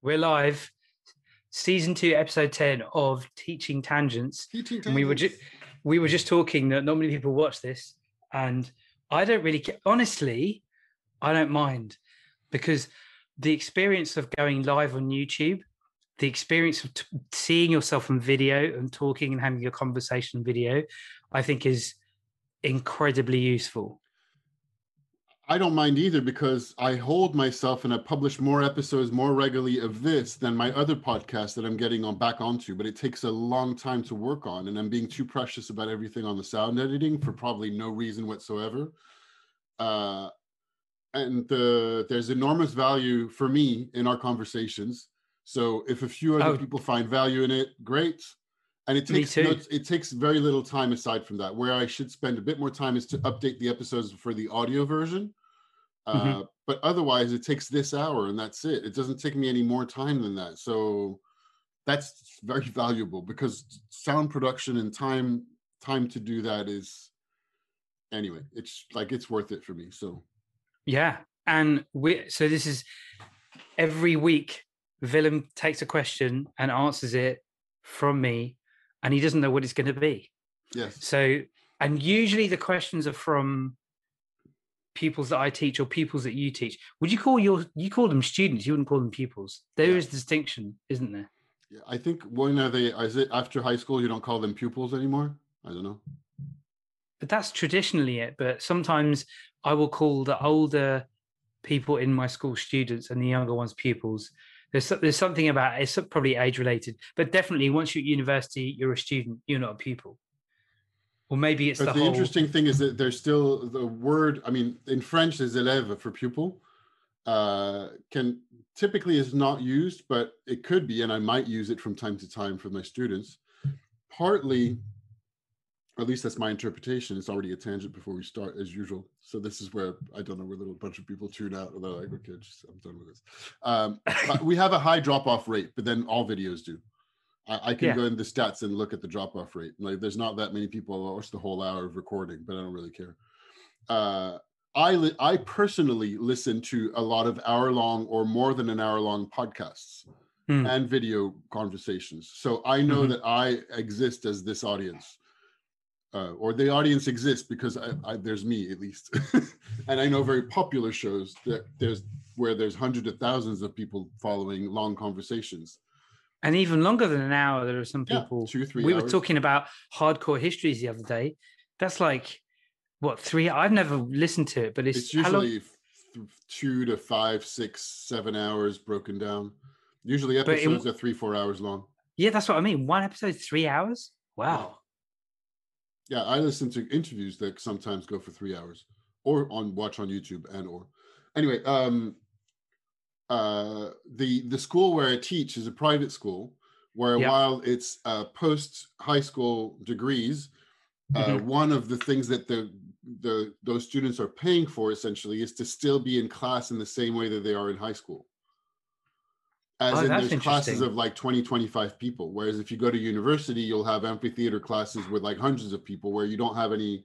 We're live, season two, episode ten of Teaching Tangents. Teaching And we were just we were just talking that not many people watch this, and I don't really ca- honestly, I don't mind because the experience of going live on YouTube, the experience of t- seeing yourself on video and talking and having a conversation video, I think is incredibly useful. I don't mind either because I hold myself and I publish more episodes more regularly of this than my other podcast that I'm getting on back onto. But it takes a long time to work on, and I'm being too precious about everything on the sound editing for probably no reason whatsoever. Uh, and uh, there's enormous value for me in our conversations. So if a few other Oh. people find value in it, great. And it takes no- it takes very little time aside from that. Where I should spend a bit more time is to update the episodes for the audio version. Uh, Mhm. But otherwise, it takes this hour and that's it. It doesn't take me any more time than that. So that's very valuable because sound production and time time to do that is anyway. It's like it's worth it for me. So Yeah. And we so this is every week Willem takes a question and answers it from me and he doesn't know what it's going to be. yes, So and usually the questions are from pupils that I teach or pupils that you teach. Would you call your you call them students, you wouldn't call them pupils. There is Yeah. distinction, isn't there? Yeah, I think when are they? Is it after high school? You don't call them pupils anymore. I don't know. But that's traditionally it. But sometimes I will call the older people in my school students and the younger ones pupils. There's there's something about it, it's probably age related, but definitely once you're at university, you're a student. You're not a pupil. Or maybe it's But the, the, whole. interesting thing is that there's still the word. I mean, in French, is élève for pupil. Uh, can typically is not used, but it could be, and I might use it from time to time for my students. Partly, at least that's my interpretation. It's already a tangent before we start, as usual. So this is where I don't know where a little bunch of people tune out and they're like, okay, just, I'm done with this. Um, we have a high drop off rate, but then all videos do. I, I can Yeah. go in the stats and look at the drop off rate. Like, there's not that many people watch the whole hour of recording, but I don't really care. Uh, I li- I personally listen to a lot of hour long or more than an hour long podcasts Hmm. and video conversations. So I know Mhm. that I exist as this audience. Uh, or the audience exists because I, I, there's me at least, and I know very popular shows that there's where there's hundreds of thousands of people following long conversations. And even longer than an hour, there are some Yeah, people. two three. we were talking about hardcore histories the other day. That's like what three? I've never listened to it, but it's, It's long- usually f- two to five, six, seven hours broken down. Usually But it- episodes are three, four hours long. yeah, that's what I mean. One episode, three hours. Wow. Yeah, I listen to interviews that sometimes go for three hours, or on watch on YouTube and or. Anyway, um, uh, the the school where I teach is a private school, where Yeah. while it's uh, post high school degrees, uh, Mhm. one of the things that the the those students are paying for essentially is to still be in class in the same way that they are in high school. As Oh, in, there's classes of like 20, 25 people. Whereas if you go to university, you'll have amphitheater classes with like hundreds of people where you don't have any.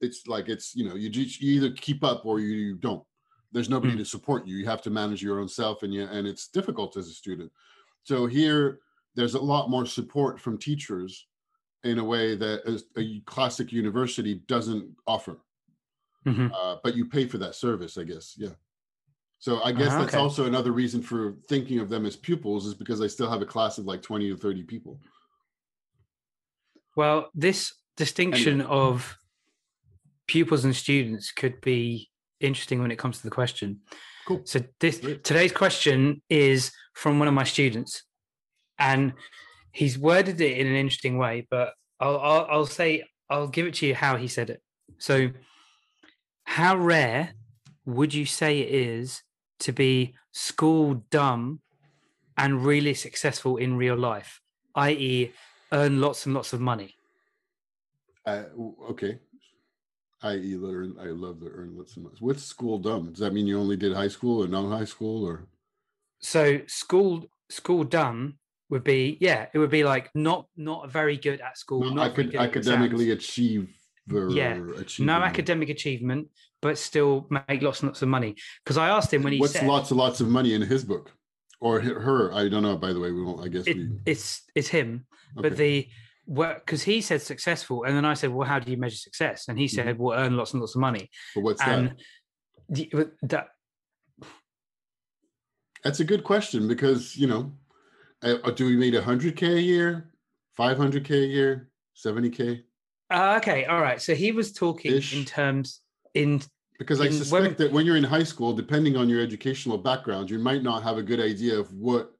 It's like it's you know you, just, you either keep up or you don't. There's nobody Hmm. to support you. You have to manage your own self, and you and it's difficult as a student. So here, there's a lot more support from teachers in a way that a, a classic university doesn't offer. Mhm. Uh, but you pay for that service, I guess. Yeah. So I guess Ah, that's okay. also another reason for thinking of them as pupils is because I still have a class of like 20 or 30 people. Well, this distinction of pupils and students could be interesting when it comes to the question. Cool. So this today's question is from one of my students, and he's worded it in an interesting way. But I'll I'll, I'll say I'll give it to you how he said it. So, how rare would you say it is to be school dumb and really successful in real life, i.e., earn lots and lots of money? Uh, okay. I.e. learn. I love the earn lots and lots. What's school dumb? Does that mean you only did high school or no high school or? so school school dumb would be yeah it would be like not not very good at school No, not acad- good academically exams, achieve Yeah, no academic achievement but still make lots and lots of money because i asked him when he What's said lots and lots of money in his book or her. I don't know. By the way, we won't. I guess it, we. it's it's him, but the work because he said successful, and then I said, well, how do you measure success? And he Mm-hmm. said, well, earn lots and lots of money, but what's and that? the- that That's a good question because you know, uh, do we make hundred k a year, five hundred k a year, seventy k? uh, okay, all right. So he was talking Ish. in terms in Because I In suspect women- that when you're in high school, depending on your educational background, you might not have a good idea of what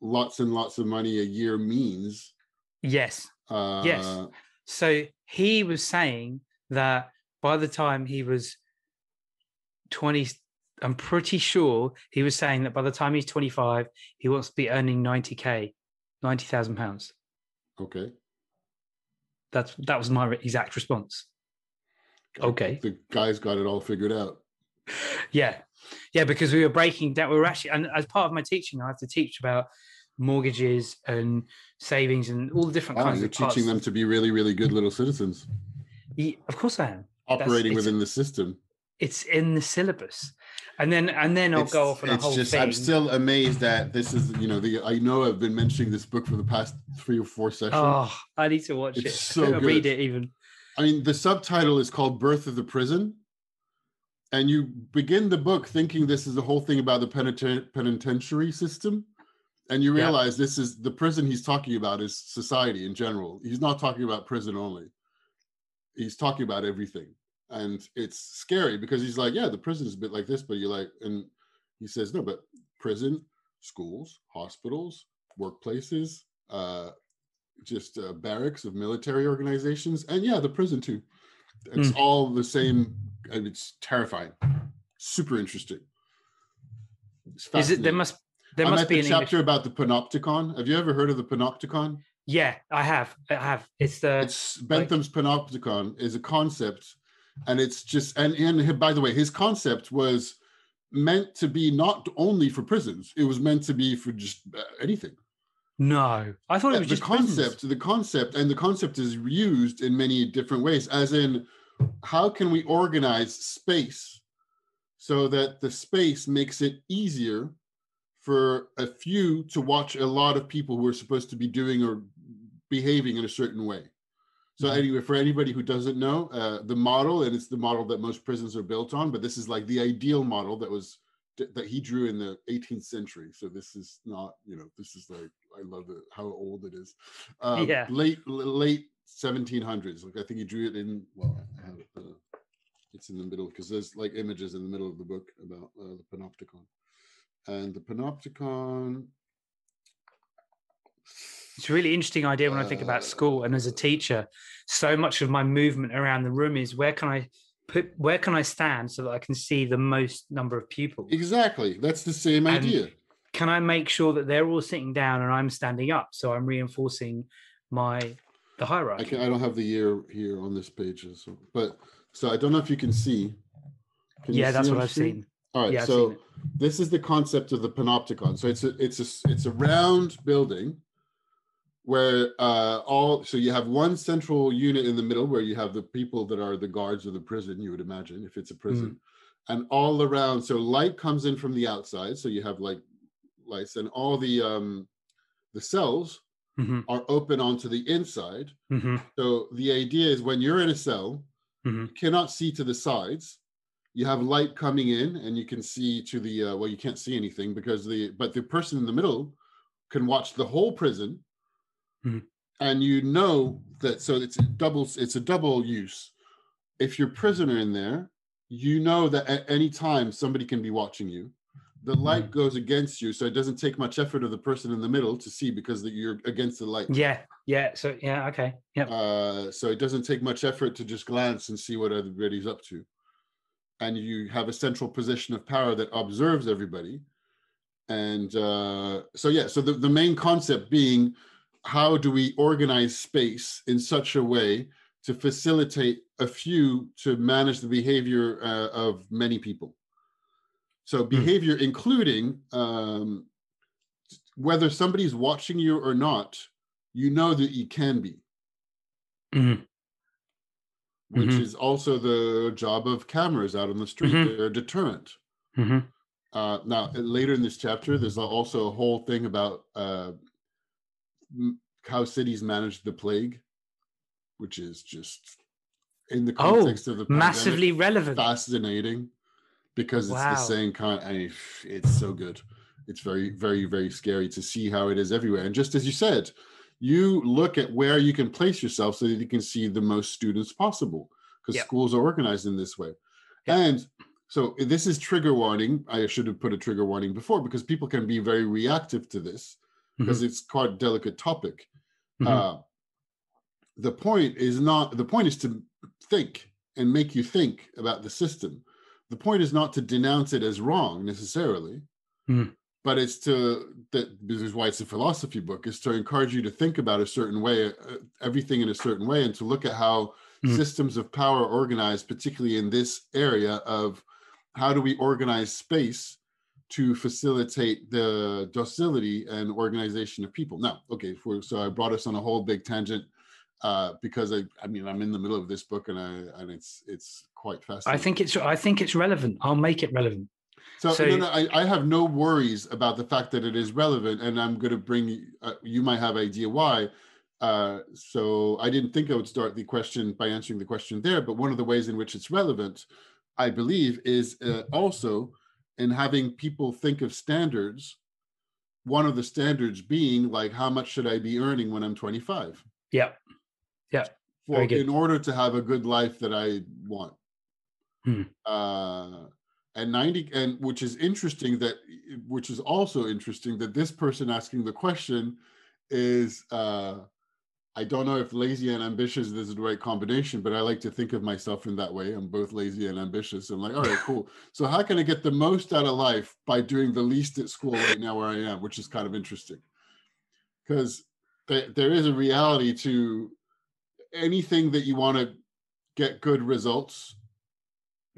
lots and lots of money a year means. Yes, Uh, Yes. So he was saying that by the time he was 20, I'm pretty sure he was saying that by the time he's 25, he wants to be earning 90K, 90,000 pounds. Okay. That's that was my exact response. Okay. The guy's got it all figured out. Yeah. Yeah, because we were breaking down. We were actually, and as part of my teaching, I have to teach about mortgages and savings and all the different Wow, kinds you're of parts. teaching them to be really, really good little citizens Ye- of course I am. operating it's- within the system. It's in the syllabus. And then and then I'll go off on a it's whole just thing. I'm still amazed that this is you know the I know I've been mentioning this book for the past three or four sessions. Oh, I need to watch It's it. so I'll read it even. I mean the subtitle is called Birth of the Prison, and you begin the book thinking this is the whole thing about the peniten- penitentiary system, and you Yeah. realize this is the prison he's talking about is society in general. He's not talking about prison only. He's talking about everything. And it's scary because he's like, yeah, the prison is a bit like this, but you're like, and he says, no, but prison, schools, hospitals, workplaces, uh, just uh, barracks of military organizations, and yeah, the prison too. It's Hmm. all the same. And it's terrifying. Super interesting. It's Is it there must there I'm must at be the chapter English. about the panopticon. Have you ever heard of the panopticon? Yeah, I have. I have. It's the It's Bentham's panopticon is a concept, and it's just and and by the way, his concept was meant to be not only for prisons; it was meant to be for just uh, anything. no. I thought it was the just prisons. concept, the concept, and the concept is used in many different ways. As in, how can we organize space so that the space makes it easier for a few to watch a lot of people who are supposed to be doing or behaving in a certain way. So Mhm. anyway, for anybody who doesn't know, uh, the model, and it's the model that most prisons are built on, but this is like the ideal model that was that he drew in the 18th century. So this is not, you know, this is like I love it how old it is. Um, Yeah. late late 1700s. Like I think he drew it in. Well, I have uh, it's in the middle because there's like images in the middle of the book about uh, the panopticon, and the panopticon. It's a really interesting idea when I think Uh, about school and as a teacher. So much of my movement around the room is where can I put where can I stand so that I can see the most number of pupils? Exactly, that's the same And idea. Can I make sure that they're all sitting down and I'm standing up? So I'm reinforcing my the I hierarchy. can I don't have the year here on this page, so, but so I don't know if you can see. Can yeah, that's see what I've screen? seen. All right, Yeah, so this is the concept of the panopticon. So it's a it's a it's a round building where uh all so you have one central unit in the middle where you have the people that are the guards of the prison, you would imagine if it's a prison. Mm. And all around, so light comes in from the outside. So you have like lights and all the um the cells Mhm, are open onto the inside. mhm, So the idea is when you're in a cell, mhm. you cannot see to the sides. You have light coming in, and you can see to the uh, well. You can't see anything because the but the person in the middle can watch the whole prison, Mhm. and you know that. So it's a double. It's a double use. If you're prisoner in there, you know that at any time somebody can be watching you. The light goes against you, so it doesn't take much effort of the person in the middle to see because that you're against the light. Yeah, yeah. So yeah, okay. Yep. Uh, so it doesn't take much effort to just glance and see what everybody's up to. And you have a central position of power that observes everybody. And uh, so, yeah, so the, the main concept being how do we organize space in such a way to facilitate a few to manage the behavior uh, of many people? So, behavior including um, whether somebody's watching you or not, you know that you can be Mhm, which Mhm. is also the job of cameras out on the street. Mhm. They're a deterrent. mhm. Uh, now, later in this chapter, there's also a whole thing about uh, how cities manage the plague, which is just in the Oh, context of the pandemic, Massively relevant. fascinating because it's Wow. the same kind. I mean, it's so good. It's very, very, very scary to see how it is everywhere. And just as you said, you look at where you can place yourself so that you can see the most students possible because Yep. schools are organized in this way. Yep. And so this is trigger warning. I should have put a trigger warning before because people can be very reactive to this because it's quite a delicate topic. Mhm. Uh, the point is not the point is to think and make you think about the system. The point is not to denounce it as wrong necessarily, Mm. But it's to that this is why it's a philosophy book is to encourage you to think about a certain way, uh, everything in a certain way, and to look at how Mm. systems of power are organized, particularly in this area of how do we organize space to facilitate the docility and organization of people. Now, okay, for, so I brought us on a whole big tangent uh, because I, I mean, I'm in the middle of this book and I, and it's, it's quite fascinating. I think it's I think it's relevant. I'll make it relevant. So. so- I, I have no worries about the fact that it is relevant, and I'm going to bring. you- Uh, you might have idea why. Uh, so I didn't think I would start the question by answering the question there, but one of the ways in which it's relevant, I believe, is uh, also in having people think of standards. One of the standards being like, how much should I be earning when I'm 25? Yeah. Yeah. For in order to have a good life that I want. Hmm. And 90 and which is interesting that which is also interesting that this person asking the question is uh I don't know if lazy and ambitious is the right combination, but I like to think of myself in that way. I'm both lazy and ambitious. I'm like, all right, cool. So how can I get the most out of life by doing the least at school right now where I am, which is kind of interesting. Because there is a reality to anything that you want to get good results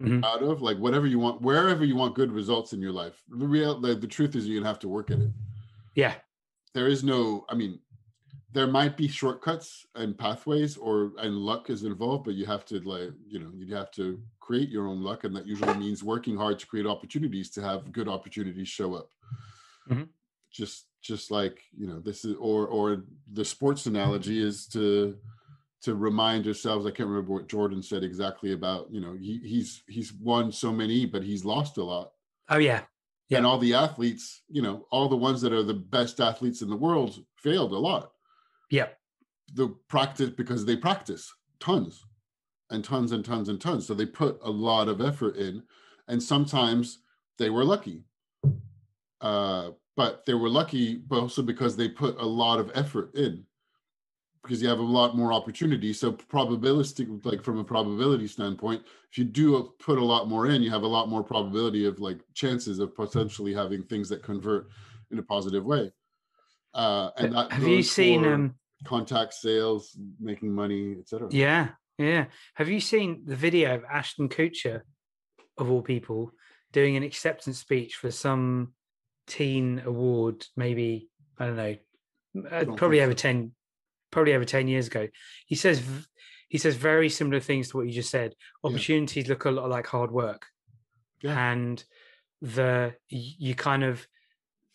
Mhm. out of, like whatever you want, wherever you want good results in your life. The real, the, the truth is, you're gonna have to work at it. Yeah. There is no, I mean, there might be shortcuts and pathways, or and luck is involved, but you have to like, you know, you have to create your own luck, and that usually means working hard to create opportunities to have good opportunities show up. Mhm. Just, just like you know, this is, or or the sports analogy is to to remind ourselves. I can't remember what Jordan said exactly about. You know, he, he's he's won so many, but he's lost a lot. Oh yeah. Yeah. And all the athletes, you know, all the ones that are the best athletes in the world failed a lot. Yeah. The practice because they practice tons and tons and tons and tons. So they put a lot of effort in, and sometimes they were lucky. Uh, but they were lucky, but also because they put a lot of effort in because you have a lot more opportunity. So probabilistic, like from a probability standpoint, if you do put a lot more in, you have a lot more probability of like chances of potentially having things that convert in a positive way. Uh, and that Have you seen um contact sales, making money, etc. yeah, yeah. Have you seen the video of Ashton Kutcher of all people doing an acceptance speech for some teen award maybe I don't know uh, probably over so. 10 probably over 10 years ago. He says he says very similar things to what you just said. Yeah. Opportunities look a lot like hard work. Yeah. And the you kind of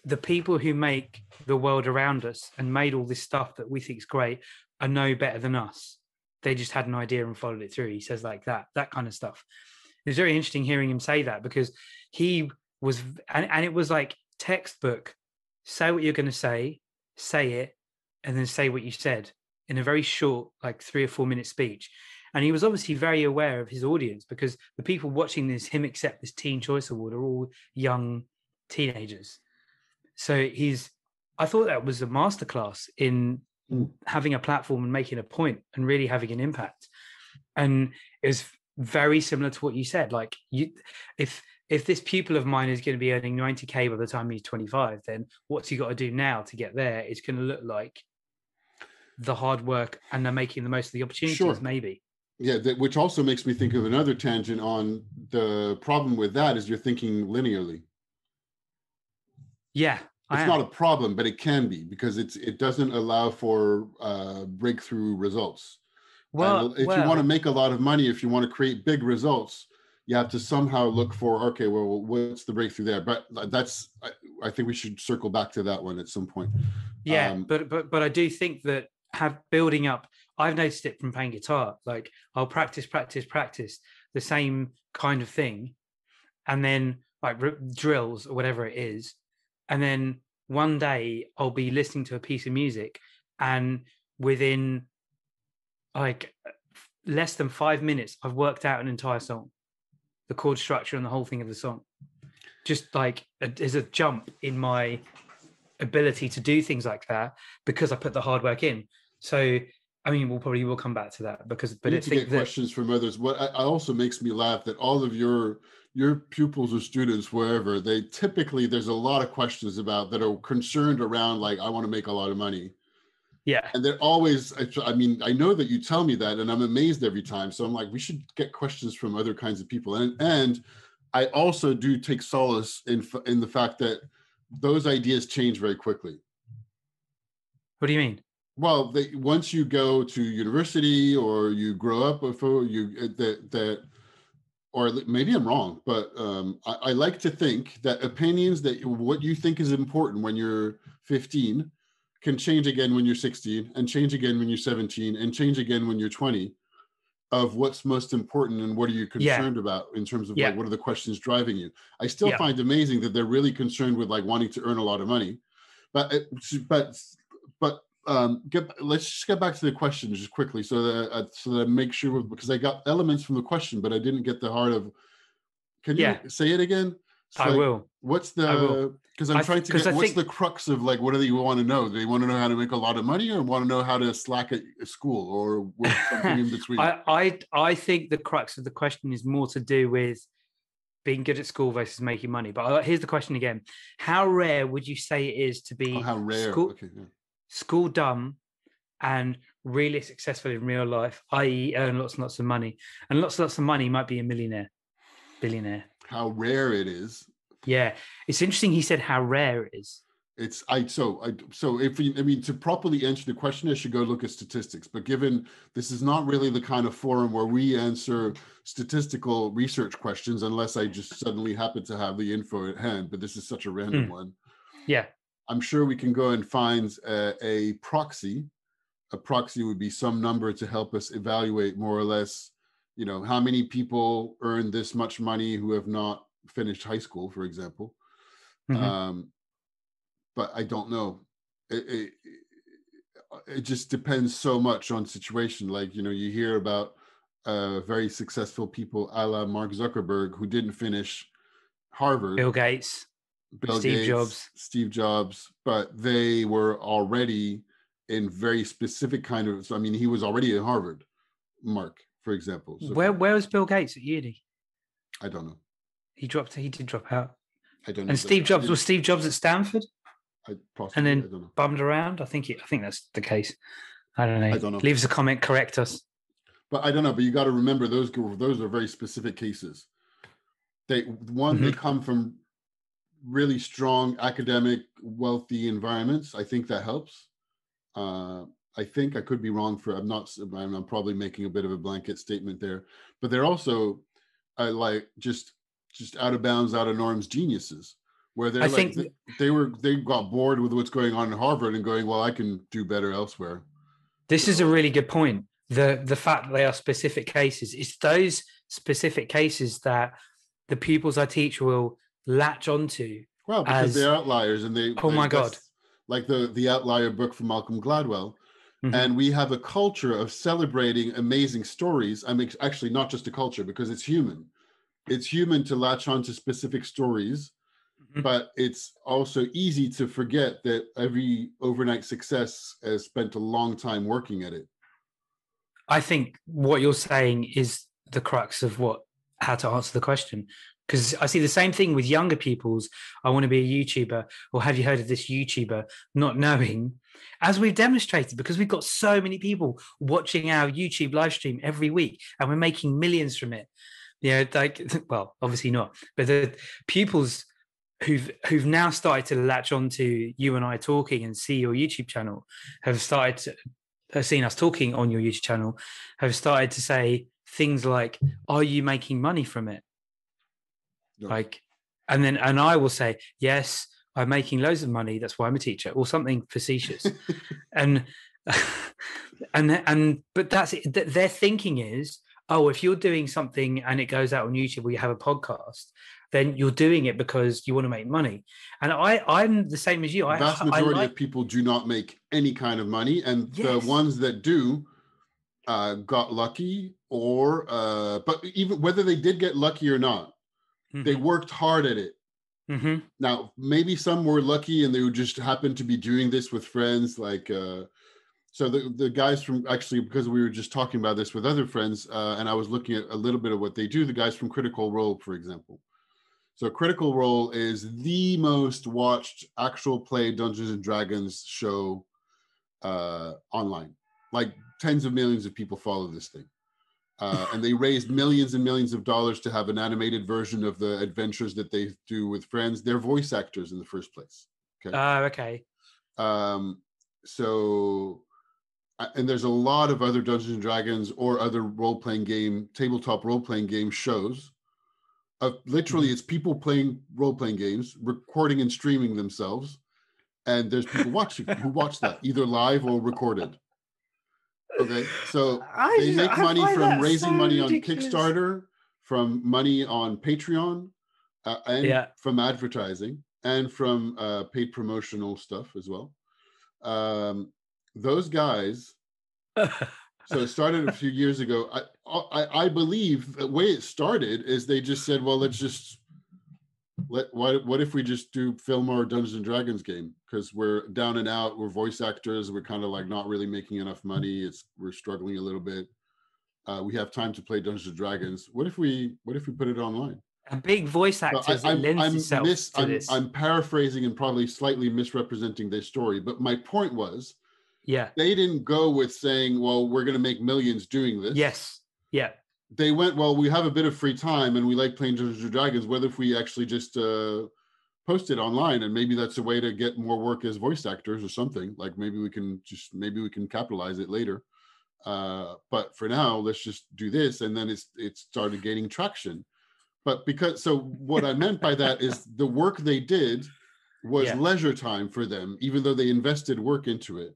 the people who make the world around us and made all this stuff that we think is great are no better than us. They just had an idea and followed it through. He says like that, that kind of stuff. It was very interesting hearing him say that because he was, and, and it was like textbook. Say what you're going to say, say it, and then say what you said in a very short, like three or four minute speech. And he was obviously very aware of his audience because the people watching this him accept this Teen Choice Award are all young teenagers. So he's, I thought that was a masterclass in Mm. having a platform and making a point and really having an impact. And it was very similar to what you said. Like you, if if this pupil of mine is going to be earning 90k by the time he's 25, then what's he got to do now to get there? It's going to look like the hard work and they're making the most of the opportunities, Sure. maybe. Yeah, that, which also makes me think of another tangent on the problem with that is you're thinking linearly. Yeah. It's not a problem, but it can be because it's it doesn't allow for uh, breakthrough results. well, and if well, you want to make a lot of money, if you want to create big results, you have to somehow look for okay well what's the breakthrough there but that's i, I think we should circle back to that one at some point Yeah, Um, but but but I do think that have building up. I've noticed it from playing guitar. Like I'll practice, practice, practice the same kind of thing, and then like r- drills or whatever it is, and then one day I'll be listening to a piece of music, and within like less than five minutes, I've worked out an entire song, the chord structure and the whole thing of the song. Just like a, there's a jump in my ability to do things like that because I put the hard work in. So, I mean, we'll probably we'll come back to that because, but we I need to get that questions from others. What I, I also makes me laugh that all of your your pupils or students wherever they typically there's a lot of questions about that are concerned around like i want to make a lot of money. Yeah, and they're always I i mean i know that you tell me that and i'm amazed every time. So i'm like we should get questions from other kinds of people. And and i also do take solace in in the fact that those ideas change very quickly. What do you mean? Well they, once you go to university or you grow up a- you uh, that that or maybe i'm wrong but um, I, I like to think that opinions that what you think is important when you're 15 can change again when you're 16 and change again when you're 17 and change again when you're 20 of what's most important and what are you Yeah. concerned about in terms of Yeah. like what are the questions driving you i still Yeah. find amazing that they're really concerned with like wanting to earn a lot of money but it- but but um get let's just get back to the question just quickly so that uh, so that I make sure because i got elements from the question but i didn't get the heart of can you Yeah. say it again It's I like, will. what's the because i'm I trying to get I what's think- the crux of like what do they want to know they want to know how to make a lot of money or want to know how to slack at school or something in between I, I I think the crux of the question is more to do with being good at school versus making money. But uh, here's the question again: How rare would you say it is to be oh, how rare school, okay yeah. School dumb and really successful in real life, i.e., earn lots and lots of money, and lots and lots of money might be a millionaire, billionaire. how rare it is Yeah, it's interesting. He said how rare it is. It's I so I so if we I mean to properly answer the question, I should go look at statistics. But given this is not really the kind of forum where we answer statistical research questions, unless I just suddenly happen to have the info at hand. But this is such a random Hmm. one. Yeah, I'm sure we can go and find a, a proxy. A proxy would be some number to help us evaluate more or less, you know, how many people earn this much money who have not finished high school, for example. Mhm. Um, but I don't know. It, it, it just depends so much on situation. Like you know, you hear about uh, very successful people, a la Mark Zuckerberg, who didn't finish Harvard. Bill Gates. Bill Steve Gates, Jobs. Steve Jobs, but they were already in very specific kind of. So I mean, he was already at Harvard. Mark, for example. So Where where was Bill Gates at uni? I don't know. He dropped. He did drop out. I don't know. And Steve Jobs was Steve Jobs at Stanford, I possibly, and then I don't know. bummed around. I think. He, I think that's the case. I don't know. I don't know. Leave us a comment. Correct us. But I don't know. But you got to remember those those are very specific cases. They one they mm-hmm. come from really strong academic, wealthy environments. I think that helps. Uh, I think I could be wrong for. I'm not. I'm, I'm probably making a bit of a blanket statement there. But they're also uh, like just just out of bounds, out of norms geniuses. Where they're I like think- they, they were they got bored with what's going on in Harvard and going, well, I can do better elsewhere. This is a really good point. The the fact that they are specific cases. It's those specific cases that the pupils I teach will latch onto. Well, because as- they're outliers and they. Oh my God. Like the the outlier book from Malcolm Gladwell, Mhm. and we have a culture of celebrating amazing stories. I mean, actually, not just a culture because it's human. It's human to latch on to specific stories, Mhm. but it's also easy to forget that every overnight success has spent a long time working at it. I think what you're saying is the crux of what how to answer the question. Because I see the same thing with younger people's. I want to be a YouTuber, or have you heard of this YouTuber? Not knowing, as we've demonstrated, because we've got so many people watching our YouTube live stream every week, and we're making millions from it. You know, like well, obviously not, but the pupils who've who've now started to latch onto you and I talking and see your YouTube channel have started to have seen us talking on your YouTube channel have started to say things like, "Are you making money from it?" No. Like, and then and I will say, yes, I'm making loads of money. That's why I'm a teacher, or something facetious. and and and but that's it. their thinking is, oh, if you're doing something and it goes out on YouTube, or you have a podcast, then you're doing it because you want to make money. And I I'm the same as you. I, vast I majority like, of people do not make any kind of money and the ones that do uh, got lucky or uh, but even whether they did get lucky or not they worked hard at it. Hmm now maybe some were lucky and they would just happen to be doing this with friends like uh, so the, the guys from actually because we were just talking about this with other friends uh, and i was looking at a little bit of what they do the guys from critical role for example. So critical role is the most watched actual play dungeons and dragons show uh, online. Like tens of millions of people follow this thing uh, and they raised millions and millions of dollars to have an animated version of the adventures that they do with friends. They're voice actors in the first place. Okay. Oh, okay. Um, so, uh, and there's a lot of other Dungeons and Dragons or other role playing game, tabletop role playing game shows. Of literally, it's people playing role playing games, recording and streaming themselves, and there's people watching who watch that either live or recorded. Okay, so I they make I money from raising so money on ridiculous. Kickstarter, from money on Patreon, uh, and Yeah. from advertising and from uh, paid promotional stuff as well. Um, those guys. So it started a few years ago. I, I I believe the way it started is they just said, well, let's just let what what if we just do film our Dungeons and Dragons game because we're down and out, we're voice actors, we're kind of like not really making enough money. It's we're struggling a little bit. Uh, we have time to play Dungeons and Dragons. What if we what if we put it online? a big voice So actors I, am lends I'm, mis- I'm. I'm paraphrasing and probably slightly misrepresenting their story, but my point was yeah. they didn't go with saying, "Well, we're going to make millions doing this." Yes. Yeah. They went, well, we have a bit of free time and we like playing Dungeons and Dragons. What if we actually just uh, post it online and maybe that's a way to get more work as voice actors or something? Like maybe we can just maybe we can capitalize it later. Uh, but for now, let's just do this, and then it's it started gaining traction. But because so what I meant by that is the work they did was Yeah. leisure time for them, even though they invested work into it.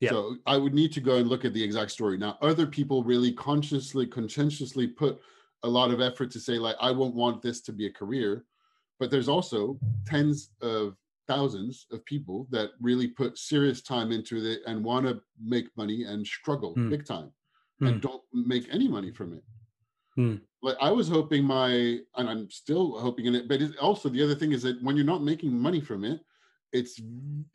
Yeah. So I would need to go and look at the exact story. Now, other people really consciously, conscientiously put a lot of effort to say, like, I won't want this to be a career. But there's also tens of thousands of people that really put serious time into it and want to make money and struggle Hmm. big time Hmm. and don't make any money from it. Hmm. Like I was hoping my, and I'm still hoping in it, but also the other thing is that when you're not making money from it, it's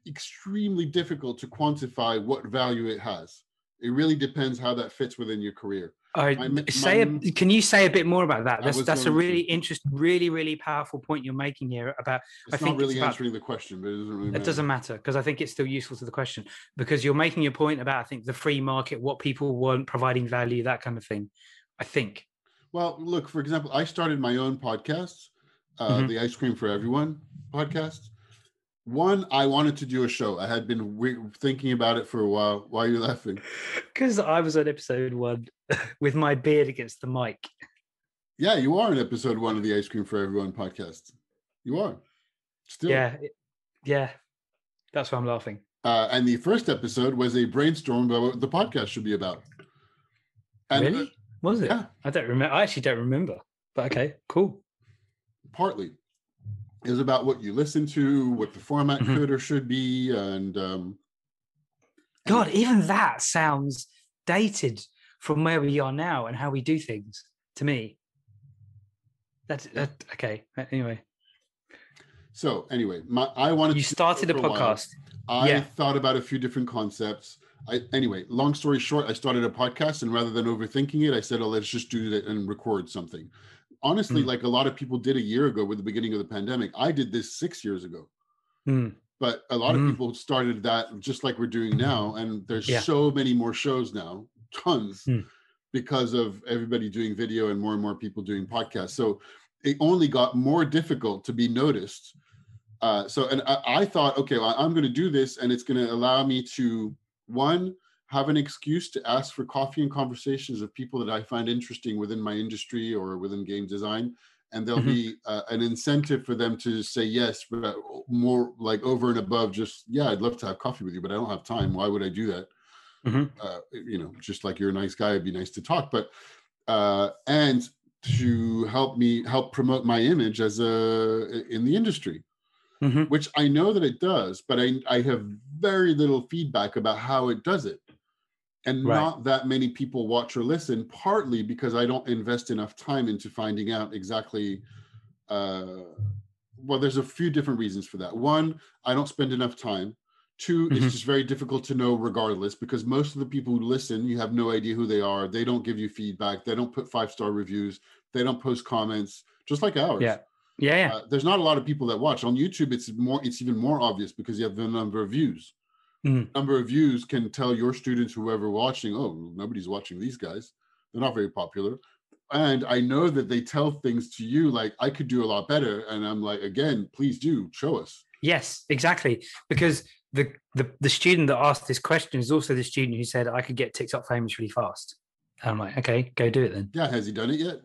extremely difficult to quantify what value it has. It really depends how that fits within your career. Right, My say my- a, can you say a bit more about that? That's that's a really interesting, really, really powerful point you're making here about It's think not really about- answering the question, but it doesn't really matter. it doesn't matter because I think it's still useful to the question because you're making your point about I think the free market, what people want, providing value, that kind of thing. I think. Well, look, for example, I started my own podcast, uh, Mhm. the Ice Cream for Everyone podcast. One, I wanted to do a show. I had been we- thinking about it for a while. Why are you laughing? Because I was on episode one with my beard against the mic. Yeah, you are in episode one of the Ice Cream for Everyone podcast. You are. Still. Yeah, yeah, that's why I'm laughing. Uh, and the first episode was a brainstorm about what the podcast should be about. And uh, really? Was it? yeah. I don't remember. I actually don't remember. But okay, cool. partly it was about what you listen to, what the format Mhm. could or should be, and um, God, even that sounds dated from where we are now and how we do things. To me, that's that, okay. Anyway, so anyway, my I wanted you to started a it for while. podcast. I Yeah. thought about a few different concepts. I, anyway, long story short, I started a podcast, and rather than overthinking it, I said, "Oh, let's just do it and record something." Honestly, Mm. like a lot of people did a year ago with the beginning of the pandemic, I did this six years ago. Hmm. But a lot Mm. of people started that just like we're doing now, and there's Yeah. so many more shows now, tons, Mm. because of everybody doing video and more and more people doing podcasts. So it only got more difficult to be noticed. Uh, so, and I, I thought, okay, well, I'm going to do this, and it's going to allow me to one have an excuse to ask for coffee and conversations of people that I find interesting within my industry or within game design, and there'll Mhm. be uh, an incentive for them to say yes, but more like over and above just yeah, I'd love to have coffee with you, but I don't have time. Why would I do that? Mhm. Uh, you know, just like you're a nice guy, it'd be nice to talk, but uh, and to help me help promote my image as a in the industry Mhm. which I know that it does, but I, I have very little feedback about how it does it. And Right. not that many people watch or listen, partly because I don't invest enough time into finding out exactly. Uh, well, there's a few different reasons for that. One, I don't spend enough time. 2 Mhm. it's just very difficult to know regardless because most of the people who listen, you have no idea who they are. They don't give you feedback. They don't put five star reviews. They don't post comments, just like ours. Yeah. Yeah, yeah. Uh, there's not a lot of people that watch on YouTube. It's more, it's even more obvious because you have the number of views. Mm. Number of views can tell your students, whoever watching, oh, nobody's watching these guys. They're not very popular. And I know that they tell things to you like I could do a lot better. And I'm like, again, please do show us. Yes, exactly. Because the, the the student that asked this question is also the student who said I could get TikTok famous really fast. And I'm like, okay, go do it then. Yeah, has he done it yet?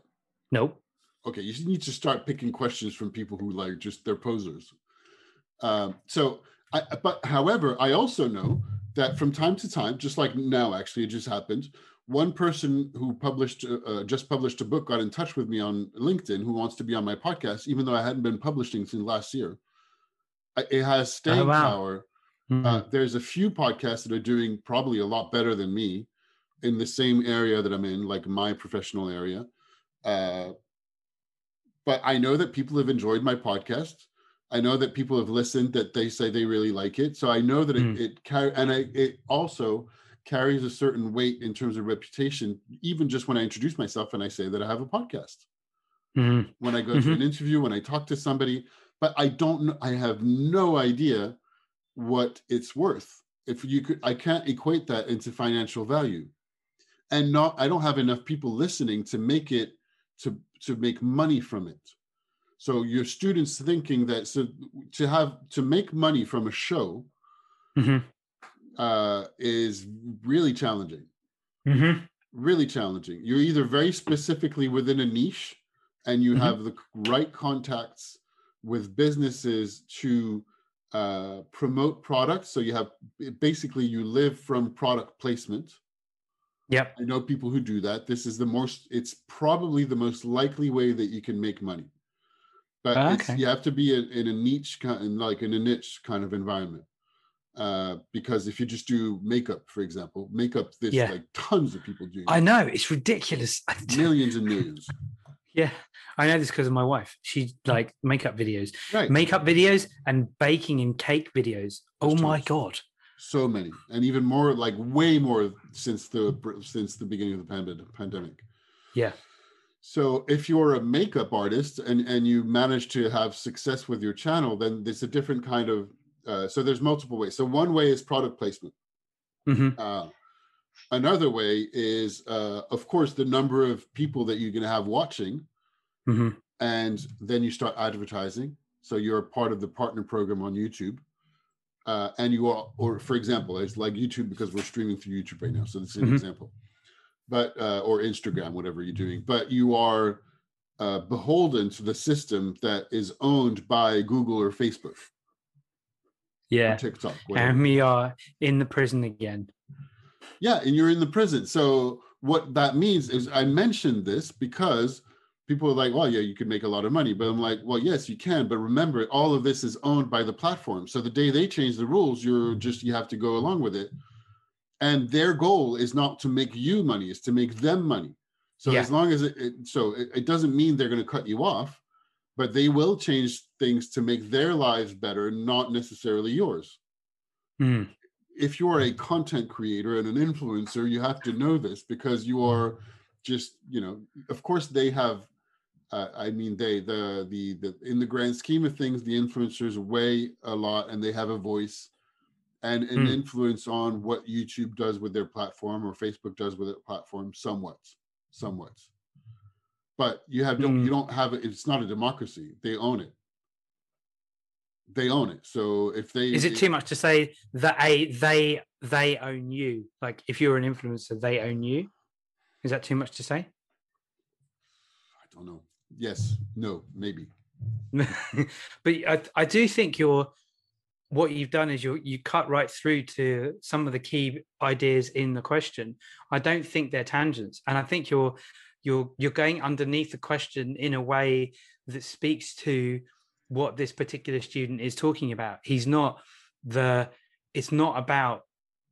Nope. okay you need to start picking questions from people who like just they're posers um, so I, but however i also know that from time to time just like now actually it just happened one person who published uh, uh, just published a book got in touch with me on linkedin who wants to be on my podcast even though i hadn't been publishing since last year it has staying wow. power Mhm. uh, there's a few podcasts that are doing probably a lot better than me in the same area that I'm in, like my professional area. Uh, but I know that people have enjoyed my podcast. I know that people have listened, that they say they really like it. So I know that it, Mm. it carry, and I, it also carries a certain weight in terms of reputation, even just when I introduce myself and I say that I have a podcast Mhm. when I go to an interview, when I talk to somebody, but I don't I have no idea what it's worth. If you could, I can't equate that into financial value. And not, I don't have enough people listening to make it, to, to make money from it. So your students thinking that, so to have, to make money from a show Mhm. uh, is really challenging Mhm. really challenging. You're either very specifically within a niche and you Mhm. have the right contacts with businesses to uh, promote products. So you have basically you live from product placement. Yep. I know people who do that. This is the most, it's probably the most likely way that you can make money. But it's, okay. you have to be in, in a niche kind in like in a niche kind of environment. Uh, because if you just do makeup, for example, makeup, there's Yeah. like tons of people doing I know it's ridiculous. millions and millions. yeah, I know this because of my wife. She like makeup videos, Right. makeup videos, and baking and cake videos. Oh That's my true. god! so many and even more like way more since the since the beginning of the pandemic Yeah. So if you're a makeup artist and and you manage to have success with your channel then there's a different kind of uh, so there's multiple ways. So one way is product placement. Hmm uh, another way is uh, of course the number of people that you're going to have watching. Hmm and then you start advertising. So you're a part of the partner program on youtube. Uh, and you are or for example it's like youtube because we're streaming through youtube right now. So this is an Mhm. example but uh, or instagram whatever you're doing but you are uh, beholden to the system that is owned by google or facebook or Yeah, tiktok whatever. and we are in the prison again. Yeah, and you're in the prison. So what that means is I mentioned this because people are like, well, yeah, you can make a lot of money. But I'm like, well, yes, you can. But remember, all of this is owned by the platform. So the day they change the rules, you're just you have to go along with it. And their goal is not to make you money, it's to make them money. So Yeah. as long as it, it so it, it doesn't mean they're going to cut you off, but they will change things to make their lives better, not necessarily yours Mm. if you're a content creator and an influencer, you have to know this because you are just, you know, of course they have. Uh, I mean, they the the the in the grand scheme of things, the influencers weigh a lot and they have a voice and an Hmm. influence on what YouTube does with their platform or Facebook does with their platform, somewhat, somewhat. But you have don't you don't have it. It's not a democracy. They own it. They own it. So if they Is it too much to say that a they they own you? Like if you're an influencer, they own you. Is that too much to say? I don't know. yes, no, maybe. but I, I do think you're what you've done is you you cut right through to some of the key ideas in the question. I don't think they're tangents, and I think you're you're you're going underneath the question in a way that speaks to what this particular student is talking about. He's not the it's not about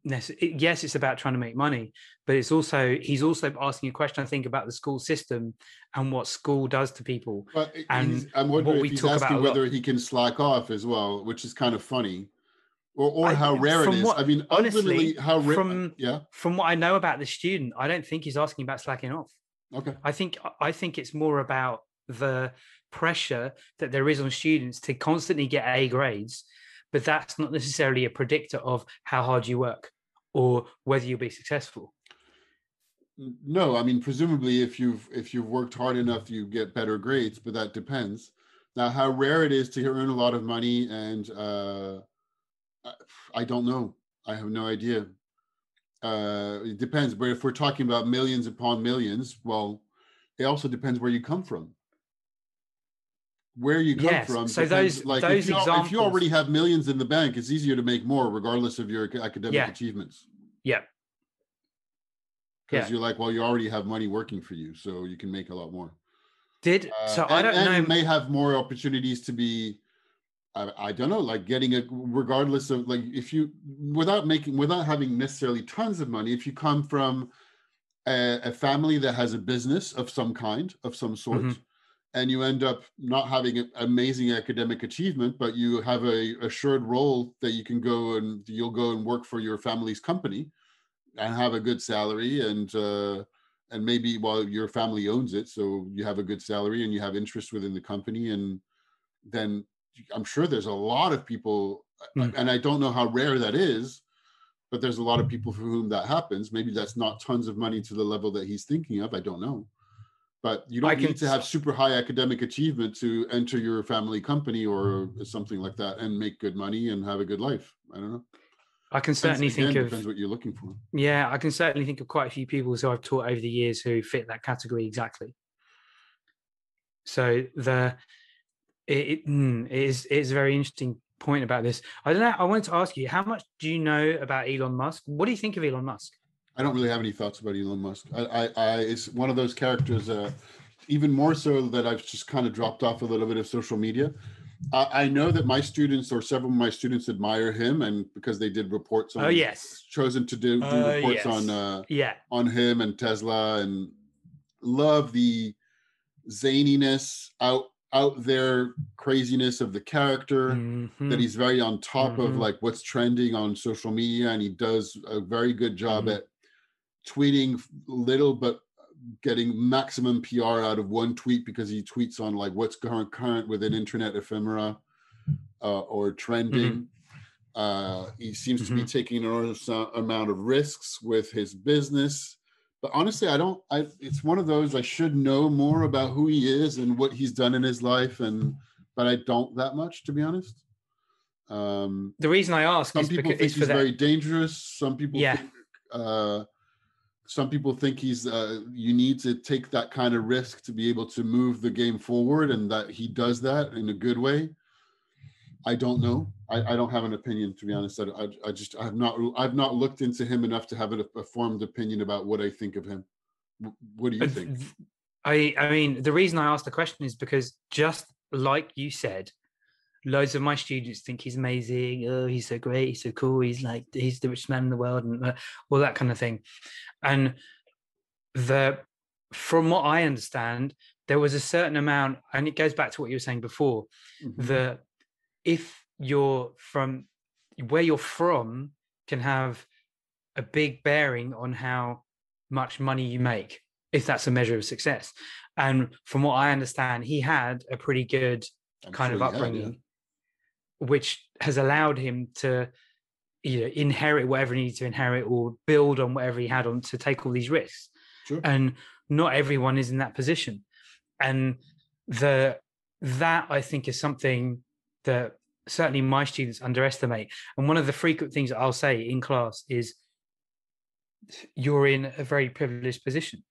yes it's about trying to make money but it's also he's also asking a question i think about the school system and what school does to people. But and i'm wondering if he's asking whether he can slack off as well which is kind of funny. Or, or I, how rare it is. what, i mean honestly how rare from yeah. from what i know about the student i don't think he's asking about slacking off. Okay. I think i think it's more about the pressure that there is on students to constantly get a grades but that's not necessarily a predictor of how hard you work or whether you'll be successful? No i mean presumably if you've if you've worked hard enough you get better grades but that depends. Now how rare it is to earn a lot of money and uh i don't know. I have no idea. Uh it depends but if we're talking about millions upon millions well it also depends where you come from where you come yes. from. So those like those if you, examples. If you already have millions in the bank, it's easier to make more, regardless of your academic yeah. achievements. Yeah. Because yeah. you're like, well, you already have money working for you, so you can make a lot more. Did uh, so? I don't and know. You may have more opportunities to be. I, I don't know, like getting a regardless of like if you without making without having necessarily tons of money, if you come from a, a family that has a business of some kind of some sort. Mm-hmm and you end up not having an amazing academic achievement, but you have a assured role that you can go and you'll go and work for your family's company and have a good salary and uh, and maybe while well, your family owns it, so you have a good salary and you have interest within the company, and then I'm sure there's a lot of people, mm. and I don't know how rare that is, but there's a lot of people for whom that happens. Maybe that's not tons of money to the level that he's thinking of. I don't know but you don't I need to have super high academic achievement to enter your family company or something like that and make good money and have a good life. I don't know. I can certainly depends, again, think of depends what you're looking for. Yeah, I can certainly think of quite a few people who I've taught over the years who fit that category exactly. So the it, it, mm, it is it is a very interesting point about this. I don't know. I wanted to ask you, how much do you know about Elon Musk? What do you think of Elon Musk? I don't really have any thoughts about Elon Musk. I, I, I it's one of those characters, uh, even more so that I've just kind of dropped off a little bit of social media. Uh, I know that my students or several of my students admire him, and because they did reports on, oh yes, chosen to do, do uh, reports yes. on, uh, yeah, on him and Tesla, and love the zaniness out out there craziness of the character mm-hmm. that he's very on top mm-hmm. of like what's trending on social media and he does a very good job mm-hmm. at tweeting little but getting maximum PR out of one tweet because he tweets on like what's current current within internet ephemera uh, or trending. Mm-hmm. Uh, he seems mm-hmm. to be mm-hmm. taking an enormous amount of risks with his business. But honestly, I don't. I it's one of those I should know more about who he is and what he's done in his life, and but I don't that much to be honest. Um, the reason I ask some people think he's very dangerous. Some people yeah. think uh, some people think he's uh, you need to take that kind of risk to be able to move the game forward and that he does that in a good way. I don't know. I, I don't have an opinion to be honest. I, I, I, just i've not i've not looked into him enough to have a, a formed opinion about what i think of him. What do you think? i i mean the reason i asked the question is because just like you said loads of my students think he's amazing. Oh, he's so great. He's so cool. He's like, he's the richest man in the world and uh, all that kind of thing. And the, from what I understand, there was a certain amount, and it goes back to what you were saying before, mm-hmm. the, if you're from where you're from can have a big bearing on how much money you make if that's a measure of success and from what i understand he had a pretty good I'm kind sure of upbringing had, yeah which has allowed him to you know inherit whatever he needs to inherit or build on whatever he had on to take all these risks sure. and not everyone is in that position and the that i think is something that certainly my students underestimate and one of the frequent things that i'll say in class is you're in a very privileged position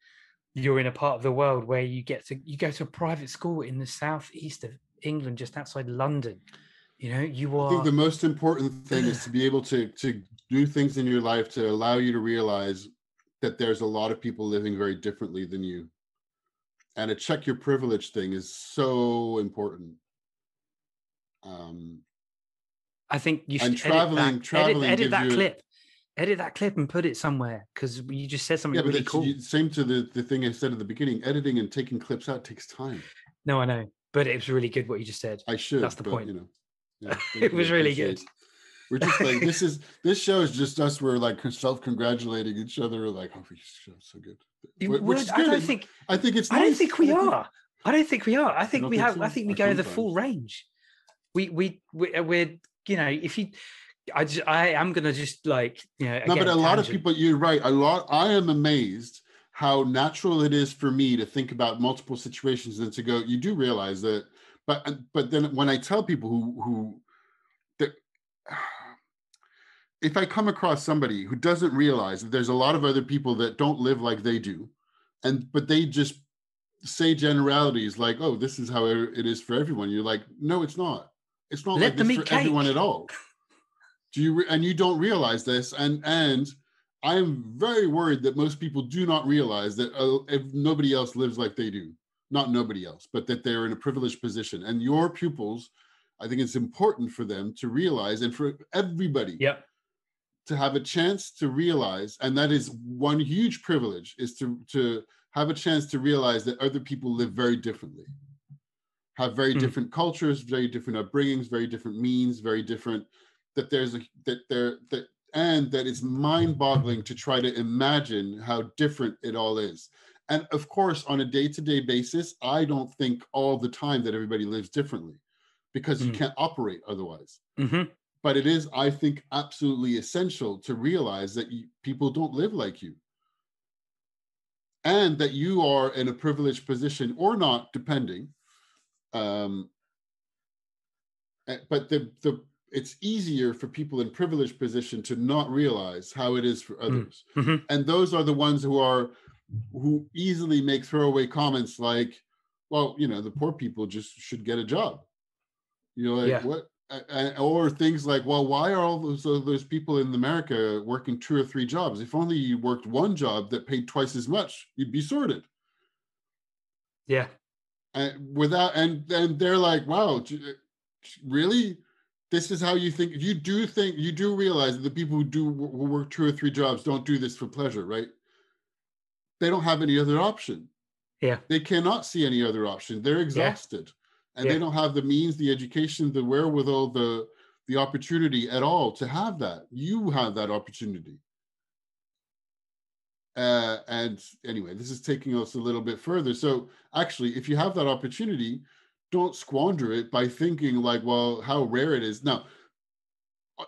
you're in a part of the world where you get to you go to a private school in the southeast of England, just outside London. You know, you are. I think the most important thing is to be able to to do things in your life to allow you to realize that there's a lot of people living very differently than you. And a check your privilege thing is so important. Um, I think you should and traveling, edit that, traveling edit, edit that you- clip, edit that clip and put it somewhere because you just said something yeah, but really cool. you, same to the the thing I said at the beginning. Editing and taking clips out takes time. No, I know, but it was really good what you just said. I should. That's the but, point. You know, yeah, It was really good. We're just like this is this show is just us. We're like self congratulating each other. We're like, oh, this show's so good. You Wh- which would- is I don't think I think it's. I don't think we are. I don't think we are. I think don't we think have. so? I think we I go the full sometimes. range. We we we uh, we're you know if you, I just I am gonna just like you know. No, but again, a lot of people. You're right. A lot. I am amazed how natural it is for me to think about multiple situations and to go. You do realize that, but but then when I tell people who who that. If I come across somebody who doesn't realize that there's a lot of other people that don't live like they do, and but they just say generalities like, "Oh, this is how it is for everyone," you're like, "No, it's not. It's not Let like this for everyone at all." Do you re- and you don't realize this, and and I am very worried that most people do not realize that uh, if nobody else lives like they do, not nobody else, but that they're in a privileged position. And your pupils, I think it's important for them to realize, and for everybody Yep. to have a chance to realize, and that is one huge privilege, is to to have a chance to realize that other people live very differently, have very Mm. different cultures, very different upbringings, very different means, very different. That there's a that there that and that it's mind-boggling to try to imagine how different it all is. And of course, on a day-to-day basis, I don't think all the time that everybody lives differently, because you Mm. can't operate otherwise. Hmm but it is i think absolutely essential to realize that you, people don't live like you. And that you are in a privileged position or not depending um eh, but the the it's easier for people in privileged position to not realize how it is for others. Mhm. and those are the ones who are who easily make throwaway comments like well you know the poor people just should get a job. You know like Yeah. what or things like well why are all those those people in america working two or three jobs? If only you worked one job that paid twice as much you'd be sorted. Yeah. and without and and they're like wow really? This is how you think you do think you do realize that the people who do who work two or three jobs don't do this for pleasure right they don't have any other option Yeah. they cannot see any other option they're exhausted and Yeah. they don't have the means the education the wherewithal the the opportunity at all to have that you have that opportunity uh, and anyway, this is taking us a little bit further. So actually, if you have that opportunity, don't squander it by thinking like, well, how rare it is. Now,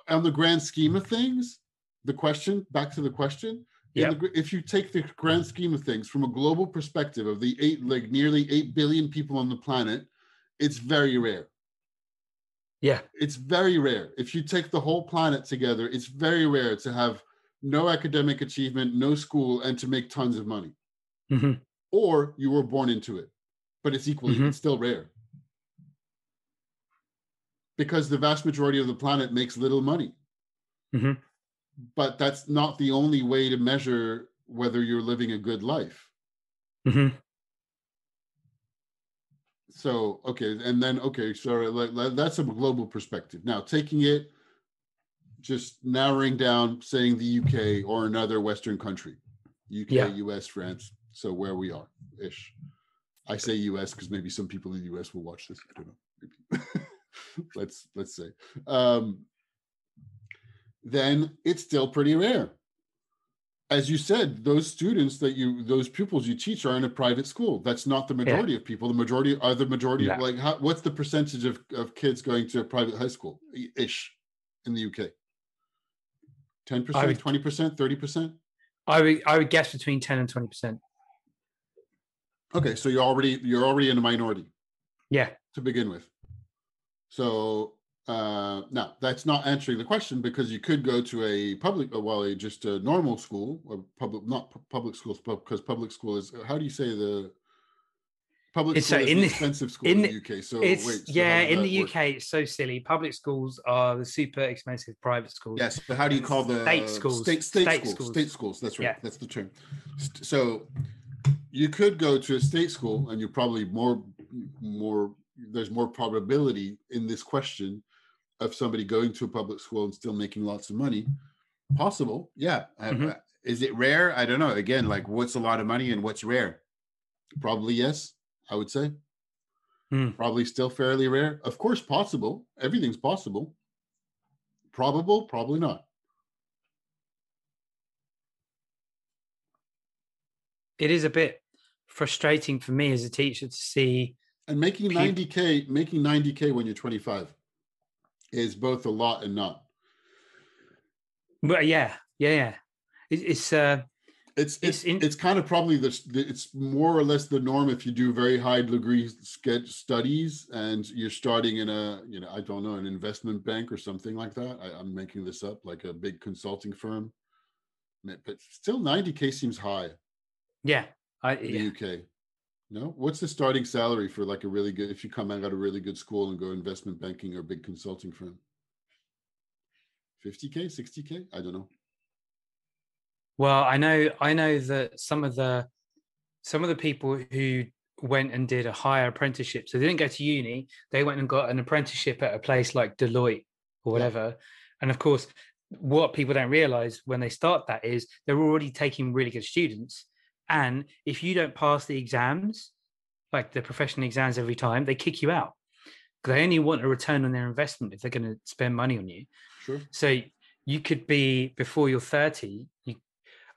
on the grand scheme of things, the question, back to the question, Yep. the if you take the grand scheme of things from a global perspective of the eight, like nearly 8 billion people on the planet, it's very rare. Yeah. It's very rare. If you take the whole planet together, it's very rare to have no academic achievement, no school, and to make tons of money. hmm Or you were born into it, but it's equally, Mhm. it's still rare. Because the vast majority of the planet makes little money. Mhm. But that's not the only way to measure whether you're living a good life. hmm So, okay. And then, okay, sorry, that's a global perspective. Now, taking it, just narrowing down, saying the UK or another Western country, UK, Yeah. US, France. So where we are ish. I say US because maybe some people in the US will watch this. I don't know. Maybe. let's let's say. Um, then it's still pretty rare. As you said, those students that you, those pupils you teach are in a private school. That's not the majority of people. The majority are the majority of like, how, what's the percentage of, of kids going to a private high school ish in the UK? 10%, would- 20%, 30%? I would I would guess between ten and twenty percent. Okay, so you're already you're already in a minority Yeah. to begin with. So Uh, now that's not answering the question because you could go to a public, uh, well, a just a normal school or public, not pu- public schools, because public school is. How do you say the public It's, school uh, is in the- expensive school in in the UK? So it's wait, so yeah, in the work? UK, it's so silly. Public schools are the super expensive private schools. Yes, but how do you call the State schools. State state, State schools, schools. State schools. That's right. Yeah. That's the term. So you could go to a state school, and you're probably more more. There's more probability in this question of somebody going to a public school and still making lots of money. Possible, yeah. Uh, Mhm. uh, Is it rare? I don't know. Again, like what's a lot of money and what's rare? Probably yes. I would say. Hmm. Probably still fairly rare. Of course, possible. Everything's possible. Probable, probably not. It is a bit frustrating for me as a teacher to see. And making Peop- 90k, making 90k when you're 25 is both a lot and not. But yeah, yeah, yeah. It, it's uh, It's It's it's in- it's kind of probably the it's more or less the norm if you do very high degree sketch studies and you're starting in a you know I don't know an investment bank or something like that. I, I'm making this up like a big consulting firm, but still 90k seems high yeah, I in yeah. the UK. No, what's the starting salary for like a really good if you come out of a really good school and go investment banking or big consulting firm? 50k, 60k? I don't know. Well, I know I know that some of the some of the people who went and did a higher apprenticeship, so they didn't go to uni, they went and got an apprenticeship at a place like Deloitte or Yeah. whatever. And of course, what people don't realize when they start that is they're already taking really good students. And if you don't pass the exams, like the professional exams every time, they kick you out. They only want a return on their investment if they're going to spend money on you. Sure. So you could be before you're 30. You,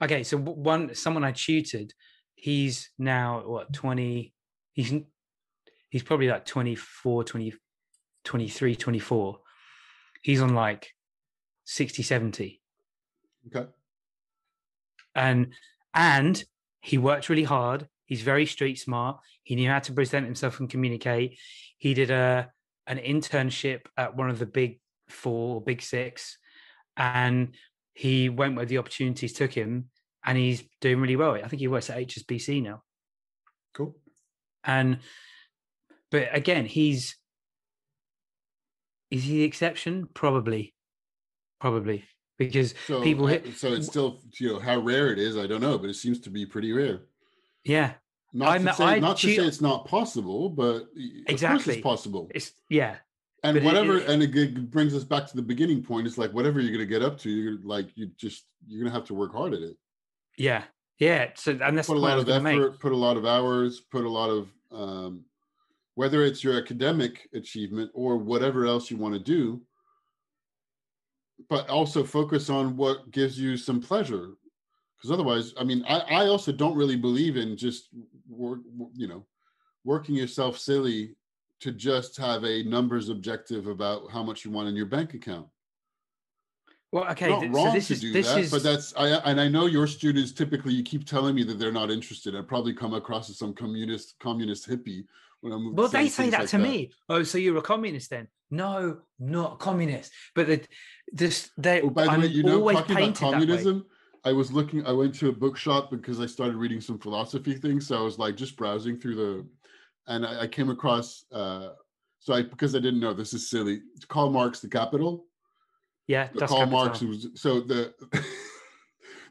okay, so one someone I tutored, he's now what 20, he's he's probably like 24, 20, 23, 24. He's on like 60, 70. Okay. And and he worked really hard. He's very street smart. He knew how to present himself and communicate. He did a an internship at one of the big four or big six, and he went where the opportunities took him, and he's doing really well. I think he works at HSBC now. Cool. And but again, he's is he the exception? Probably, probably because So people hit. so it's still you know how rare it is. I don't know, but it seems to be pretty rare. Yeah, Not I'm- to say I not to say it's not possible, but Exactly. it's possible. it's yeah. And but whatever, it- and it brings us back to the beginning point. It's like whatever you're going to get up to, you're like you just you're going to have to work hard at it. Yeah, yeah. So and that's put a the point I lot of gonna make. effort, put a lot of hours, put a lot of um, whether it's your academic achievement or whatever else you want to do, but also focus on what gives you some pleasure. Because otherwise, I mean, I, I also don't really believe in just work, you know, working yourself silly to just have a numbers objective about how much you want in your bank account Well, okay. not th- wrong so this to is do this that, is but that's I and I know your students typically you keep telling me that they're not interested. I probably come across as some communist communist hippie well, they say that like to me. Oh, so you're a communist then? No, not communist. But the, this they. Oh, by the I'm way, you know, always talking about painted communism, I was looking. I went to a bookshop because I started reading some philosophy things. So I was like just browsing through the, and I, I came across. uh So I because I didn't know this is silly. Karl Marx, The Capital. Yeah, Karl. Marx was so the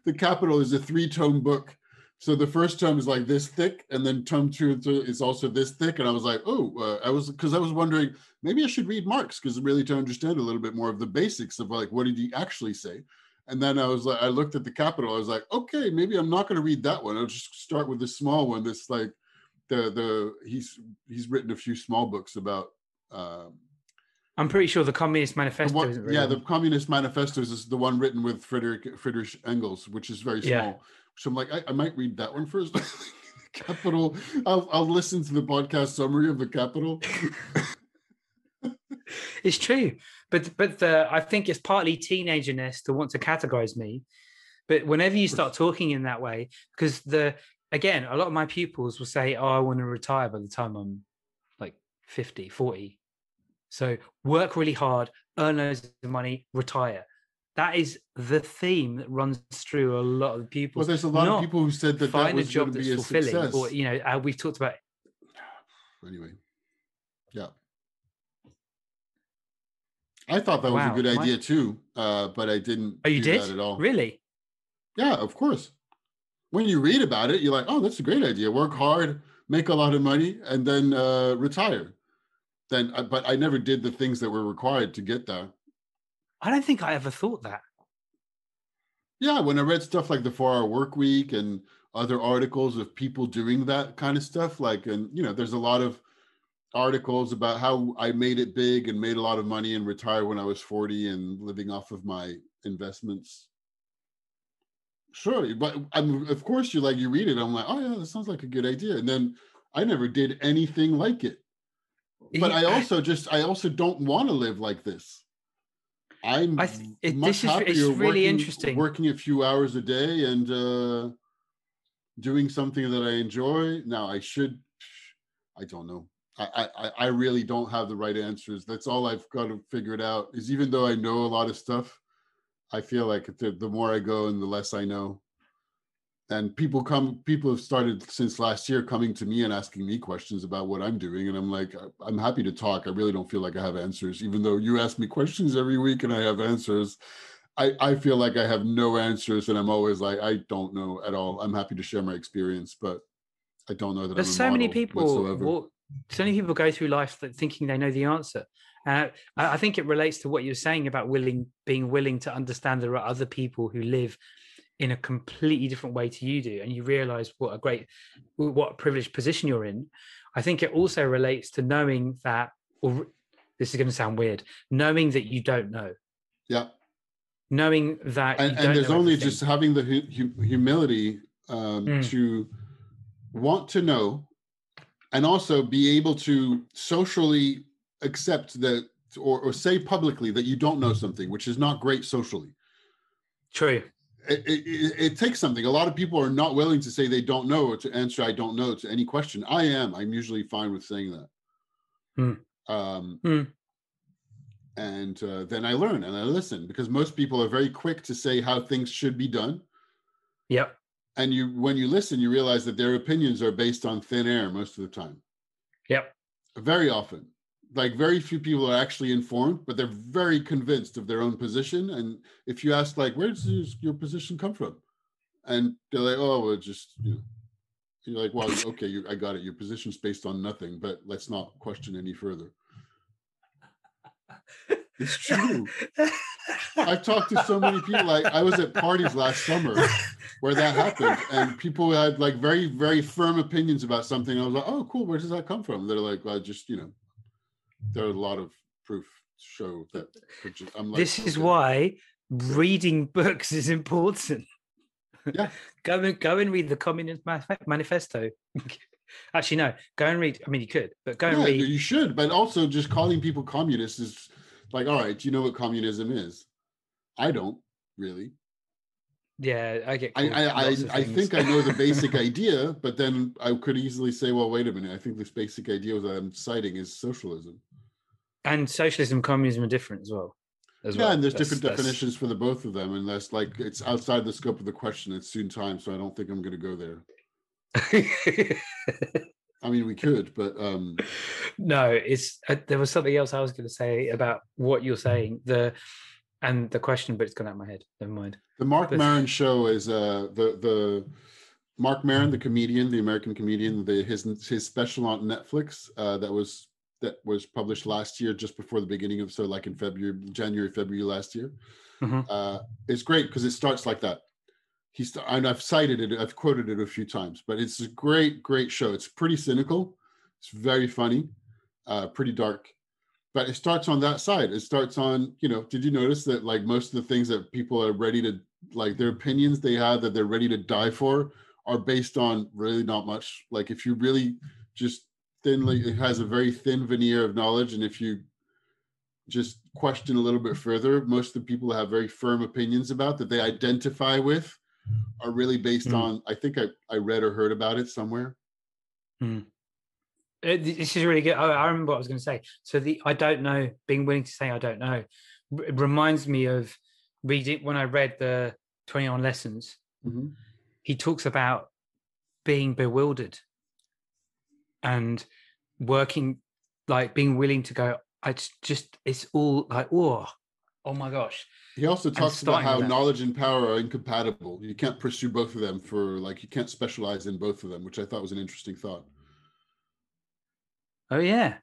the capital is a three tome book. So the first tome is like this thick, and then tome two is also this thick. And I was like, oh, uh, I was because I was wondering maybe I should read Marx because really to understand a little bit more of the basics of like what did he actually say. And then I was like, I looked at the capital. I was like, okay, maybe I'm not going to read that one. I'll just start with the small one. That's like the the he's he's written a few small books about. Um, I'm pretty sure the Communist the Manifesto one- isn't really yeah, the one. Communist Manifestos is the one written with Friedrich Friedrich Engels, which is very small. Yeah. So I'm like, I, I might read that one first. Capital. I'll I'll listen to the podcast summary of the Capital. It's true, but but the I think it's partly teenagerness to want to categorize me. But whenever you start talking in that way, because the again, a lot of my pupils will say, "Oh, I want to retire by the time I'm like 50, 40." So work really hard, earn loads of money, retire. That is the theme that runs through a lot of people. Well, there's a lot of people who said that that find a was going job that's be a fulfilling, success. or you know, uh, we've talked about Anyway, yeah. I thought that was a good idea too, uh, but I didn't. Oh, you do did? that at all. Really? Yeah, of course. When you read about it, you're like, oh, that's a great idea. Work hard, make a lot of money, and then uh, retire. Then, uh, but I never did the things that were required to get there. I don't think I ever thought that. Yeah, when I read stuff like the Four Hour Work Week and other articles of people doing that kind of stuff, like, and you know, there's a lot of articles about how I made it big and made a lot of money and retired when I was 40 and living off of my investments. Sure, but I'm of course you like you read it. I'm like, oh yeah, that sounds like a good idea. And then I never did anything like it. But I also just I also don't want to live like this. I'm I th- it- much this is- it's happier really working, interesting. working a few hours a day and uh, doing something that I enjoy. Now I should, I don't know. I, I I really don't have the right answers. That's all I've got to figure it out. Is even though I know a lot of stuff, I feel like the, the more I go and the less I know. And people come, people have started since last year coming to me and asking me questions about what I'm doing. And I'm like, I'm happy to talk. I really don't feel like I have answers, even though you ask me questions every week and I have answers. I, I feel like I have no answers and I'm always like, I don't know at all. I'm happy to share my experience, but I don't know that There's so many people. Walk, so many people go through life thinking they know the answer. Uh, I I think it relates to what you're saying about willing, being willing to understand there are other people who live in a completely different way to you do, and you realize what a great, what a privileged position you're in. I think it also relates to knowing that, or this is going to sound weird, knowing that you don't know, yeah. knowing that, and, and there's only everything. just having the hu- hu- humility um, Mm. to want to know and also be able to socially accept that or, or say publicly that you don't know something which is not great socially true. It, it, it- takes something a lot of people are not willing to say they don't know or to answer i don't know to any question i am i'm usually fine with saying that Hmm. um, Hmm. and uh, then i learn and i listen because most people are very quick to say how things should be done Yep. and you when you listen you realize that their opinions are based on thin air most of the time Yep. very often like very few people are actually informed but they're very convinced of their own position. And if you ask like where does your position come from? And they're like oh well just you know. You're like well okay you, i got it. Your position's based on nothing but let's not question any further. It's true. I've talked to so many people like i was at parties last summer where that happened and people had like very very firm opinions about something. I was like oh cool. Where does that come from? They're like well just you know there are a lot of proof to show that i'm like this is okay. why reading books is important. Yeah. go and go and read the Communist Manifesto. Actually, no. Go and read. I mean, you could, but go and read. you should but also just calling people communists is like all right do you know what communism is i don't really Yeah, I get. I I, I, I think I know the basic idea, but then I could easily say, well, wait a minute. I think this basic idea that I'm citing is socialism. And socialism, and communism are different as well. As yeah, well. and there's That's- different that's- definitions for the both of them, and that's like it's outside the scope of the question. It's soon time, so I don't think I'm going to go there. I mean, we could, but um, no, it's uh, there was something else I was going to say about what you're saying. The and the question, but it's gone out of my head. Never mind. the Marc But- Maron show is uh, the the Marc Maron, the comedian, the American comedian, the his his special on Netflix uh, that was that was published last year, just before the beginning of so like in February, January, February last year. Mhm. Uh, it's great because it starts like that. He's and I've cited it, I've quoted it a few times, but it's a great, great show. It's pretty cynical, it's very funny, uh, pretty dark, but it starts on that side. It starts on, you know, did you notice that like most of the things that people are ready to like their opinions they have that they're ready to die for are based on really not much. Like if you really just thinly, it has a very thin veneer of knowledge, and if you just question a little bit further, most of the people have very firm opinions about that they identify with are really based Mm. on, I think I, I read or heard about it somewhere. Mm. Uh, This is really good. I, I remember what I was going to say. So the I don't know, being willing to say I don't know, it reminds me of reading when I read the Twenty One Lessons. Mhm. He talks about being bewildered and working, like being willing to go. it's just, it's all like oh, oh my gosh. He also talks about how knowledge and power are incompatible. You can't pursue both of them for like you can't specialize in both of them, which I thought was an interesting thought. Oh yeah.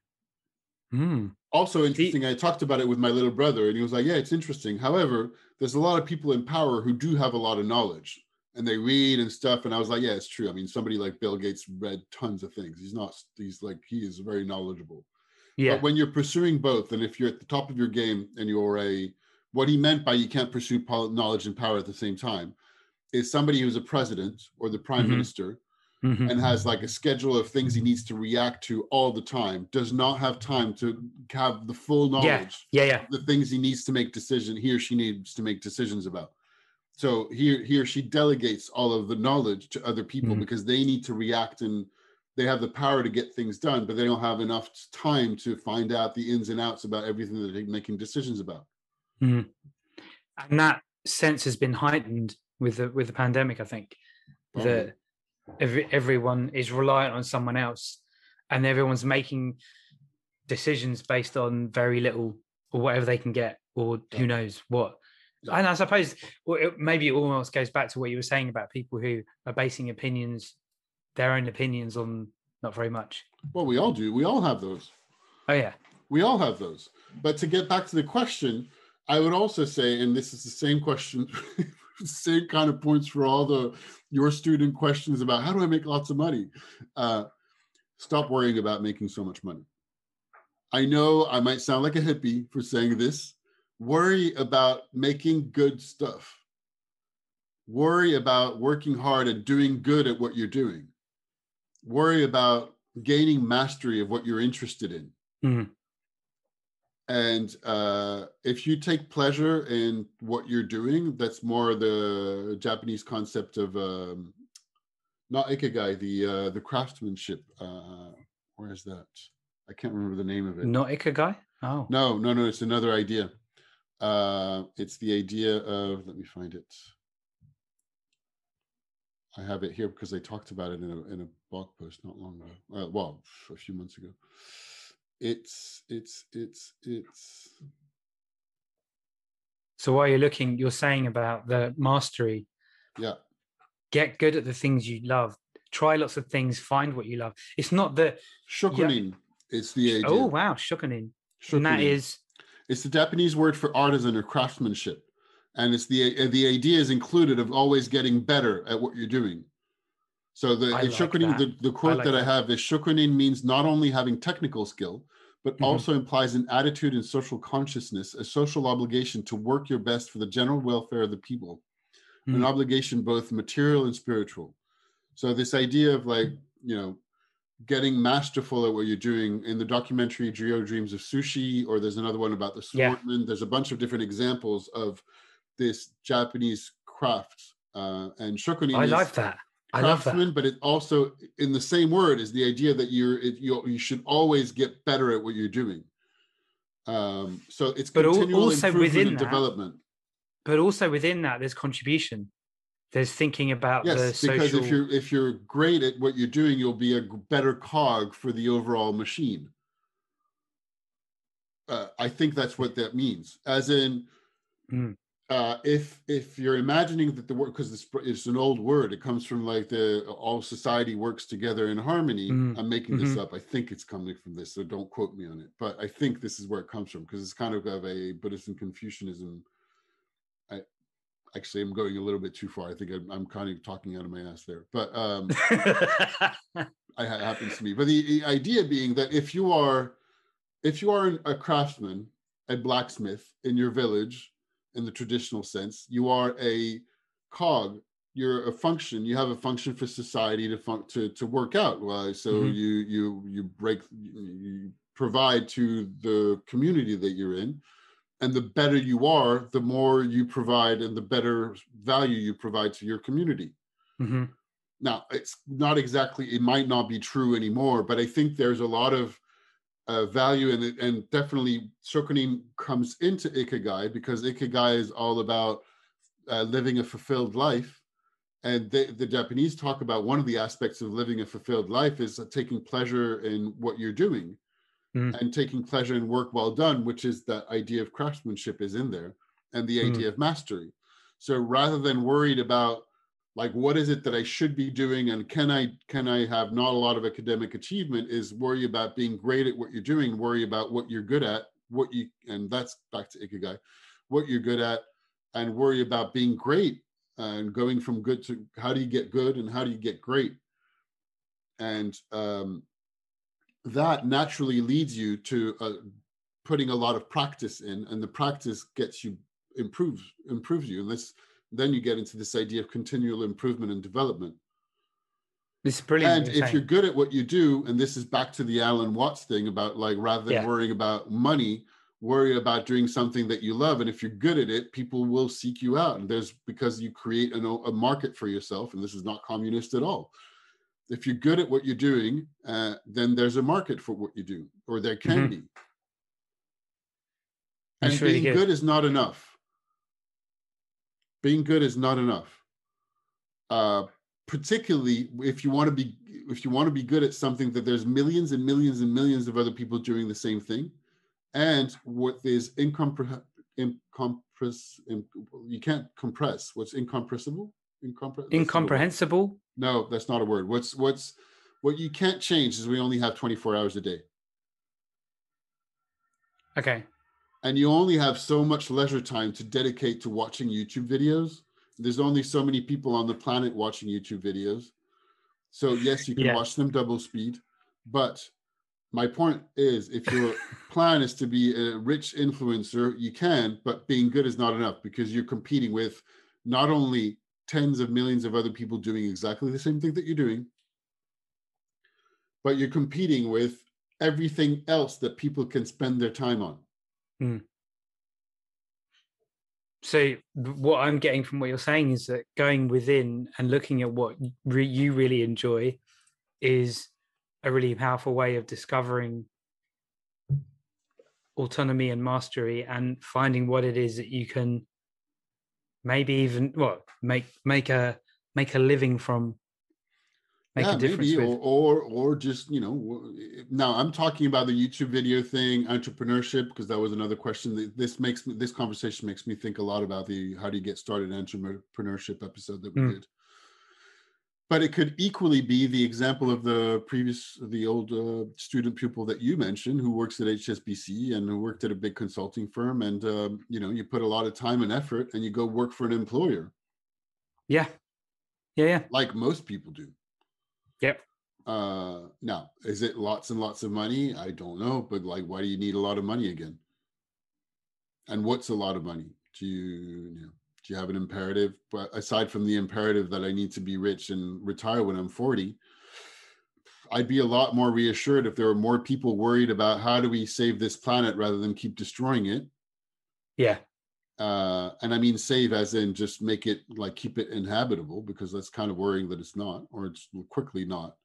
Hmm. Also interesting, I talked about it with my little brother, and he was like, "Yeah, it's interesting. However, there's a lot of people in power who do have a lot of knowledge, and they read and stuff." And I was like, "Yeah, it's true. I mean, somebody like Bill Gates read tons of things. He's not. He's like he is very knowledgeable. Yeah. But when you're pursuing both, and if you're at the top of your game and you're a, what he meant by you can't pursue knowledge and power at the same time, is somebody who's a president or the prime Mhm. minister Mhm. and has like a schedule of things he needs to react to all the time, does not have time to have the full knowledge, Yeah. Yeah. of the things he needs to make decision, he or she needs to make decisions about. So he, he or she delegates all of the knowledge to other people Mhm. because they need to react and they have the power to get things done, but they don't have enough time to find out the ins and outs about everything that they're making decisions about. Mhm. And that sense has been heightened with the with the pandemic. I think Probably. that every, everyone is reliant on someone else, and everyone's making decisions based on very little or whatever they can get, or who knows what. And I suppose well, it, maybe it almost goes back to what you were saying about people who are basing opinions, their own opinions, on not very much. Well, we all do. We all have those. Oh yeah, We all have those. But to get back to the question, I would also say, and this is the same question, same kind of points for all the your student questions about how do I make lots of money? Uh, stop worrying about making so much money. I know I might sound like a hippie for saying this. Worry about making good stuff. Worry about working hard and doing good at what you're doing. Worry about gaining mastery of what you're interested in. Mhm. And uh, if you take pleasure in what you're doing, that's more the Japanese concept of um, not ikigai, the uh, the craftsmanship. Uh, where is that? I can't remember the name of it. not ikigai. Oh, No, no, no. It's another idea. Uh, it's the idea of. Let me find it. I have it here because I talked about it in a in a blog post not long ago. Uh, well, a few months ago. It's it's it's it's. so while you're looking, you're saying about the mastery. Yeah, get good at the things you love try lots of things find what you love it's not that shokunin. It's the idea. oh wow shokunin and that is It's the Japanese word for artisan or craftsmanship, and it's the uh, the idea is included of always getting better at what you're doing. So the like shokunin, that. the, the quote like that I have is shokunin means not only having technical skill, but Mhm. also implies an attitude and social consciousness, a social obligation to work your best for the general welfare of the people, an Mm. obligation both material and spiritual. So this idea of like you know getting masterful at what you're doing in the documentary Jiro Dreams of Sushi, or there's another one about the Yeah. swordman. There's a bunch of different examples of this Japanese craft. Uh, and shokunin i is love that i love that craftsman, but it also in the same word is the idea that you're it, you you should always get better at what you're doing. Um, so it's But continual also improvement within that, development. but also within that there's contribution there's thinking about the Yes, because social if you're if you're great at what you're doing, you'll be a better cog for the overall machine. Uh, I think that's what that means. As in, Mm. uh, if if you're imagining that the word because it's, it's an old word, it comes from like the all society works together in harmony. Mm, I'm making this mhm. up. I think it's coming from this, so don't quote me on it. But I think this is where it comes from because it's kind of of a Buddhist and Confucianism. Actually am going a little bit too far. I think I'm, I'm kind of talking out of my ass there, but um, I ha- happens to me. But the, the idea being that if you are, if you are a craftsman, a blacksmith in your village, in the traditional sense, you are a cog. You're a function. You have a function for society to fun- to to work out. Well, so Mhm. you you you break you provide to the community that you're in, and the better you are, the more you provide, and the better value you provide to your community. Mhm. now it's not exactly it might not be true anymore but i think there's a lot of uh, value in it and definitely shokunin comes into ikigai because ikigai is all about uh, living a fulfilled life and they, the japanese talk about one of the aspects of living a fulfilled life is taking pleasure in what you're doing mm. and taking pleasure in work well done which is that idea of craftsmanship is in there and the mm. idea of mastery so rather than worried about like what is it that i should be doing and can i can i have not a lot of academic achievement is worry about being great at what you're doing worry about what you're good at what you and that's back to ikigai what you're good at and worry about being great and going from good to how do you get good and how do you get great and um, that naturally leads you to uh, putting a lot of practice in and the practice gets you improves improves you and this then you get into this idea of continual improvement and development. This is brilliant. And if saying. you're good at what you do, and this is back to the Alan Watts thing about like rather than yeah. worrying about money, worry about doing something that you love. And if you're good at it, people will seek you out. And there's because you create an, a market for yourself, and this is not communist at all. If you're good at what you're doing, uh, then there's a market for what you do, or there can mm-hmm. be. And being good. good is not enough being good is not enough. Uh, particularly if you want to be if you want to be good at something that there's millions and millions and millions of other people doing the same thing, and what is incompress incompress you can't compress what's incompressible Incompre- incomprehensible no that's not a word what's what's what you can't change is we only have 24 hours a day okay and you only have so much leisure time to dedicate to watching YouTube videos. There's only so many people on the planet watching YouTube videos. So yes, you can yeah. watch them double speed, but my point is if your plan is to be a rich influencer, you can, but being good is not enough because you're competing with not only tens of millions of other people doing exactly the same thing that you're doing, but you're competing with everything else that people can spend their time on. Mm. So what I'm getting from what you're saying is that going within and looking at what re- you really enjoy is a really powerful way of discovering autonomy and mastery and finding what it is that you can maybe even what make make a make a living from make yeah, a difference maybe, with. or, or or just you know now i'm talking about the youtube video thing entrepreneurship because that was another question this makes me this conversation makes me think a lot about the how do you get started entrepreneurship episode that we mm. did but it could equally be the example of the previous the old uh, student pupil that you mentioned who works at hsbc and who worked at a big consulting firm and um, you know you put a lot of time and effort and you go work for an employer yeah yeah yeah like most people do Yep. Uh, now, is it lots and lots of money? I don't know, but like, why do you need a lot of money again? And what's a lot of money? Do you, you know, do you have an imperative? But aside from the imperative that I need to be rich and retire when I'm 40, I'd be a lot more reassured if there were more people worried about how do we save this planet rather than keep destroying it. Yeah uh, and I mean save as in just make it like keep it inhabitable because that's kind of worrying that it's not or it's quickly not.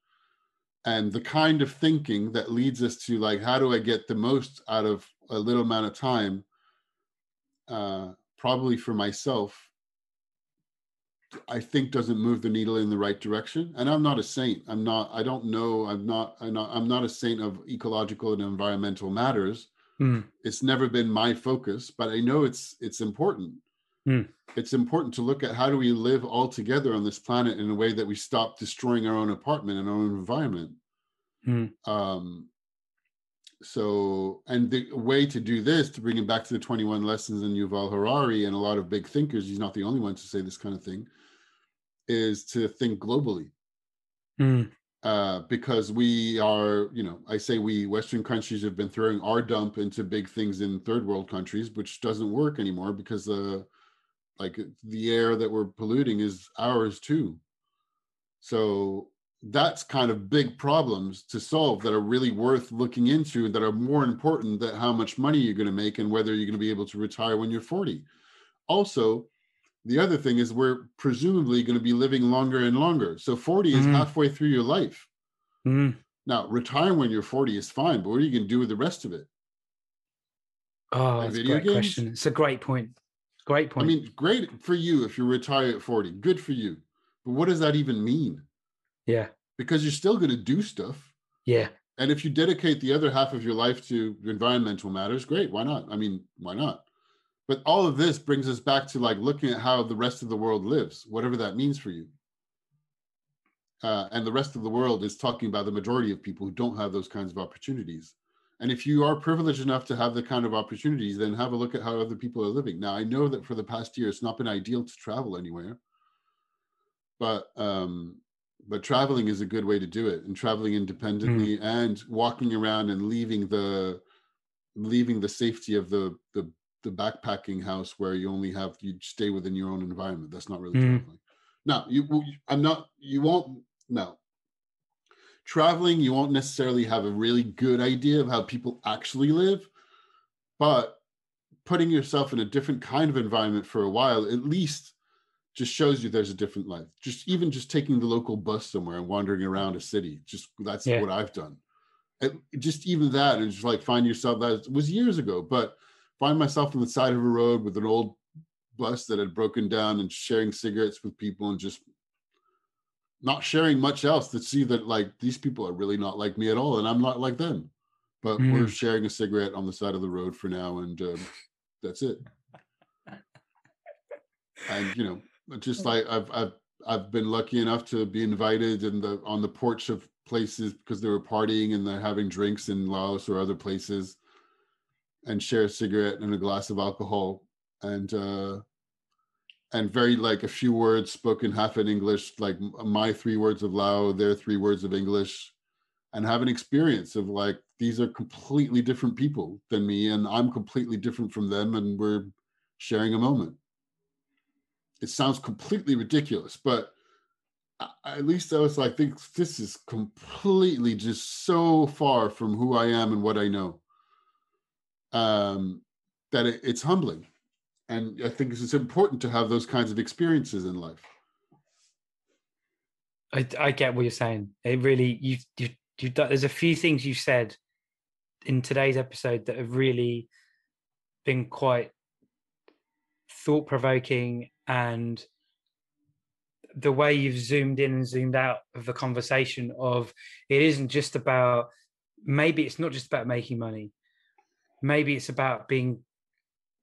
And the kind of thinking that leads us to like how do I get the most out of a little amount of time, uh, probably for myself, I think doesn't move the needle in the right direction. And I'm not a saint. I'm not. I don't know. I'm not. I'm not. I'm not a saint of ecological and environmental matters Mm. It's never been my focus, but I know it's it's important. Mm. It's important to look at how do we live all together on this planet in a way that we stop destroying our own apartment and our own environment. Mm. Um, so, and the way to do this, to bring it back to the 21 lessons in Yuval Harari and a lot of big thinkers, he's not the only one to say this kind of thing, is to think globally. Mm uh, because we are, you know, I say we Western countries have been throwing our dump into big things in third world countries, which doesn't work anymore because the like the air that we're polluting is ours too. So that's kind of big problems to solve that are really worth looking into that are more important than how much money you're going to make and whether you're going to be able to retire when you're 40. Also, the other thing is we're presumably going to be living longer and longer. So 40 is Mhm. halfway through your life. Mm. Now, retiring when you're 40 is fine, but what are you going to do with the rest of it? Oh, Like that's a great games? question. It's a great point. Great point. I mean, great for you if you retire at 40. Good for you. But what does that even mean? Yeah, Because you're still going to do stuff. yeah, And if you dedicate the other half of your life to environmental matters, great. Why not? I mean, why not? But all of this brings us back to like looking at how the rest of the world lives, whatever that means for you. Uh, and the rest of the world is talking about the majority of people who don't have those kinds of opportunities. And if you are privileged enough to have the kind of opportunities, then have a look at how other people are living. Now, I know that for the past year, it's not been ideal to travel anywhere, but um, but traveling is a good way to do it, and traveling independently and walking around and leaving the leaving the safety of the the the backpacking house where you only have you stay within your own environment. That's not really Mm. traveling. No, you. I'm not. You won't. No. Traveling, you won't necessarily have a really good idea of how people actually live, but putting yourself in a different kind of environment for a while, at least, just shows you there's a different life. Just even just taking the local bus somewhere and wandering around a city, just that's Yeah. what I've done. It, just even that, and just like find yourself. That was years ago, but find myself on the side of a road with an old bus that had broken down and sharing cigarettes with people and just not sharing much else to see that like these people are really not like me at all and i'm not like them but we're Mm. sharing a cigarette on the side of the road for now and um, that's it and you know just like i've i've i've been lucky enough to be invited in the on the porch of places because they were partying and they're having drinks in laos or other places and share a cigarette and a glass of alcohol. And uh and very like a few words spoken half in english like my three words of lao their three words of english and have an experience of like these are completely different people than me and i'm completely different from them and we're sharing a moment it sounds completely ridiculous but at least i was like think this is completely just so far from who i am and what i know um that it, it's humbling and i think it's important to have those kinds of experiences in life I, I get what you're saying. It really you you you there's a few things you said in today's episode that have really been quite thought provoking and the way you've zoomed in and zoomed out of the conversation of it isn't just about maybe it's not just about making money maybe it's about being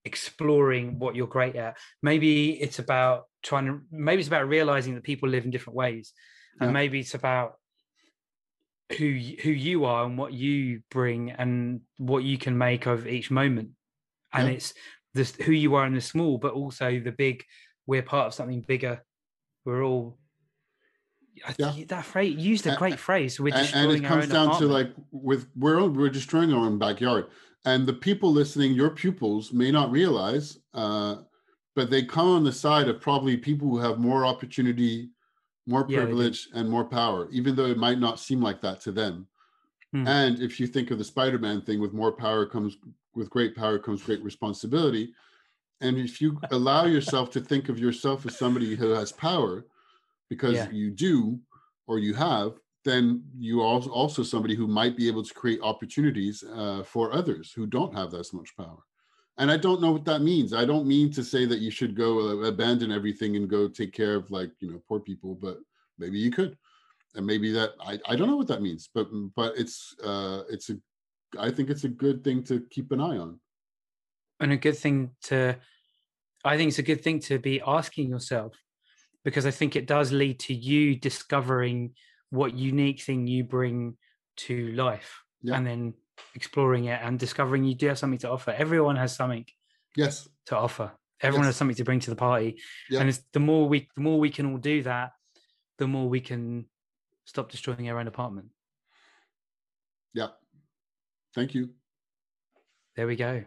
exploring what you're great at maybe it's about trying to maybe it's about realizing that people live in different ways and Yeah. maybe it's about who who you are and what you bring and what you can make of each moment and Yeah. it's this who you are in the small but also the big we're part of something bigger. We're all I Yeah. think that phrase used a great phrase we're and, destroying and it comes own down to like with we're all, we're destroying our own backyard. And the people listening your pupils may not realize uh but they come on the side of probably people who have more opportunity more Yeah, privilege and more power even though it might not seem like that to them. Hmm. and if you think of the spider-man thing with more power comes with great power comes great responsibility and if you allow yourself to think of yourself as somebody who has power because Yeah. you do or you have then you are also- also somebody who might be able to create opportunities uh, for others who don't have that much power. And i don't know what that means. I don't mean to say that you should go uh, abandon everything and go take care of like you know poor people but maybe you could. And maybe that i, I don't know what that means but but it's uh it's a i think it's a good thing to keep an eye on and a good thing to i think it's a good thing to be asking yourself because i think it does lead to you discovering what unique thing you bring to life Yeah. and then exploring it and discovering you do have something to offer. Everyone has something yes. to offer. Everyone Yes. has something to bring to the party. Yeah. and it's the more we the more we can all do that the more we can stop destroying our own apartment. Yeah. Thank you. There we go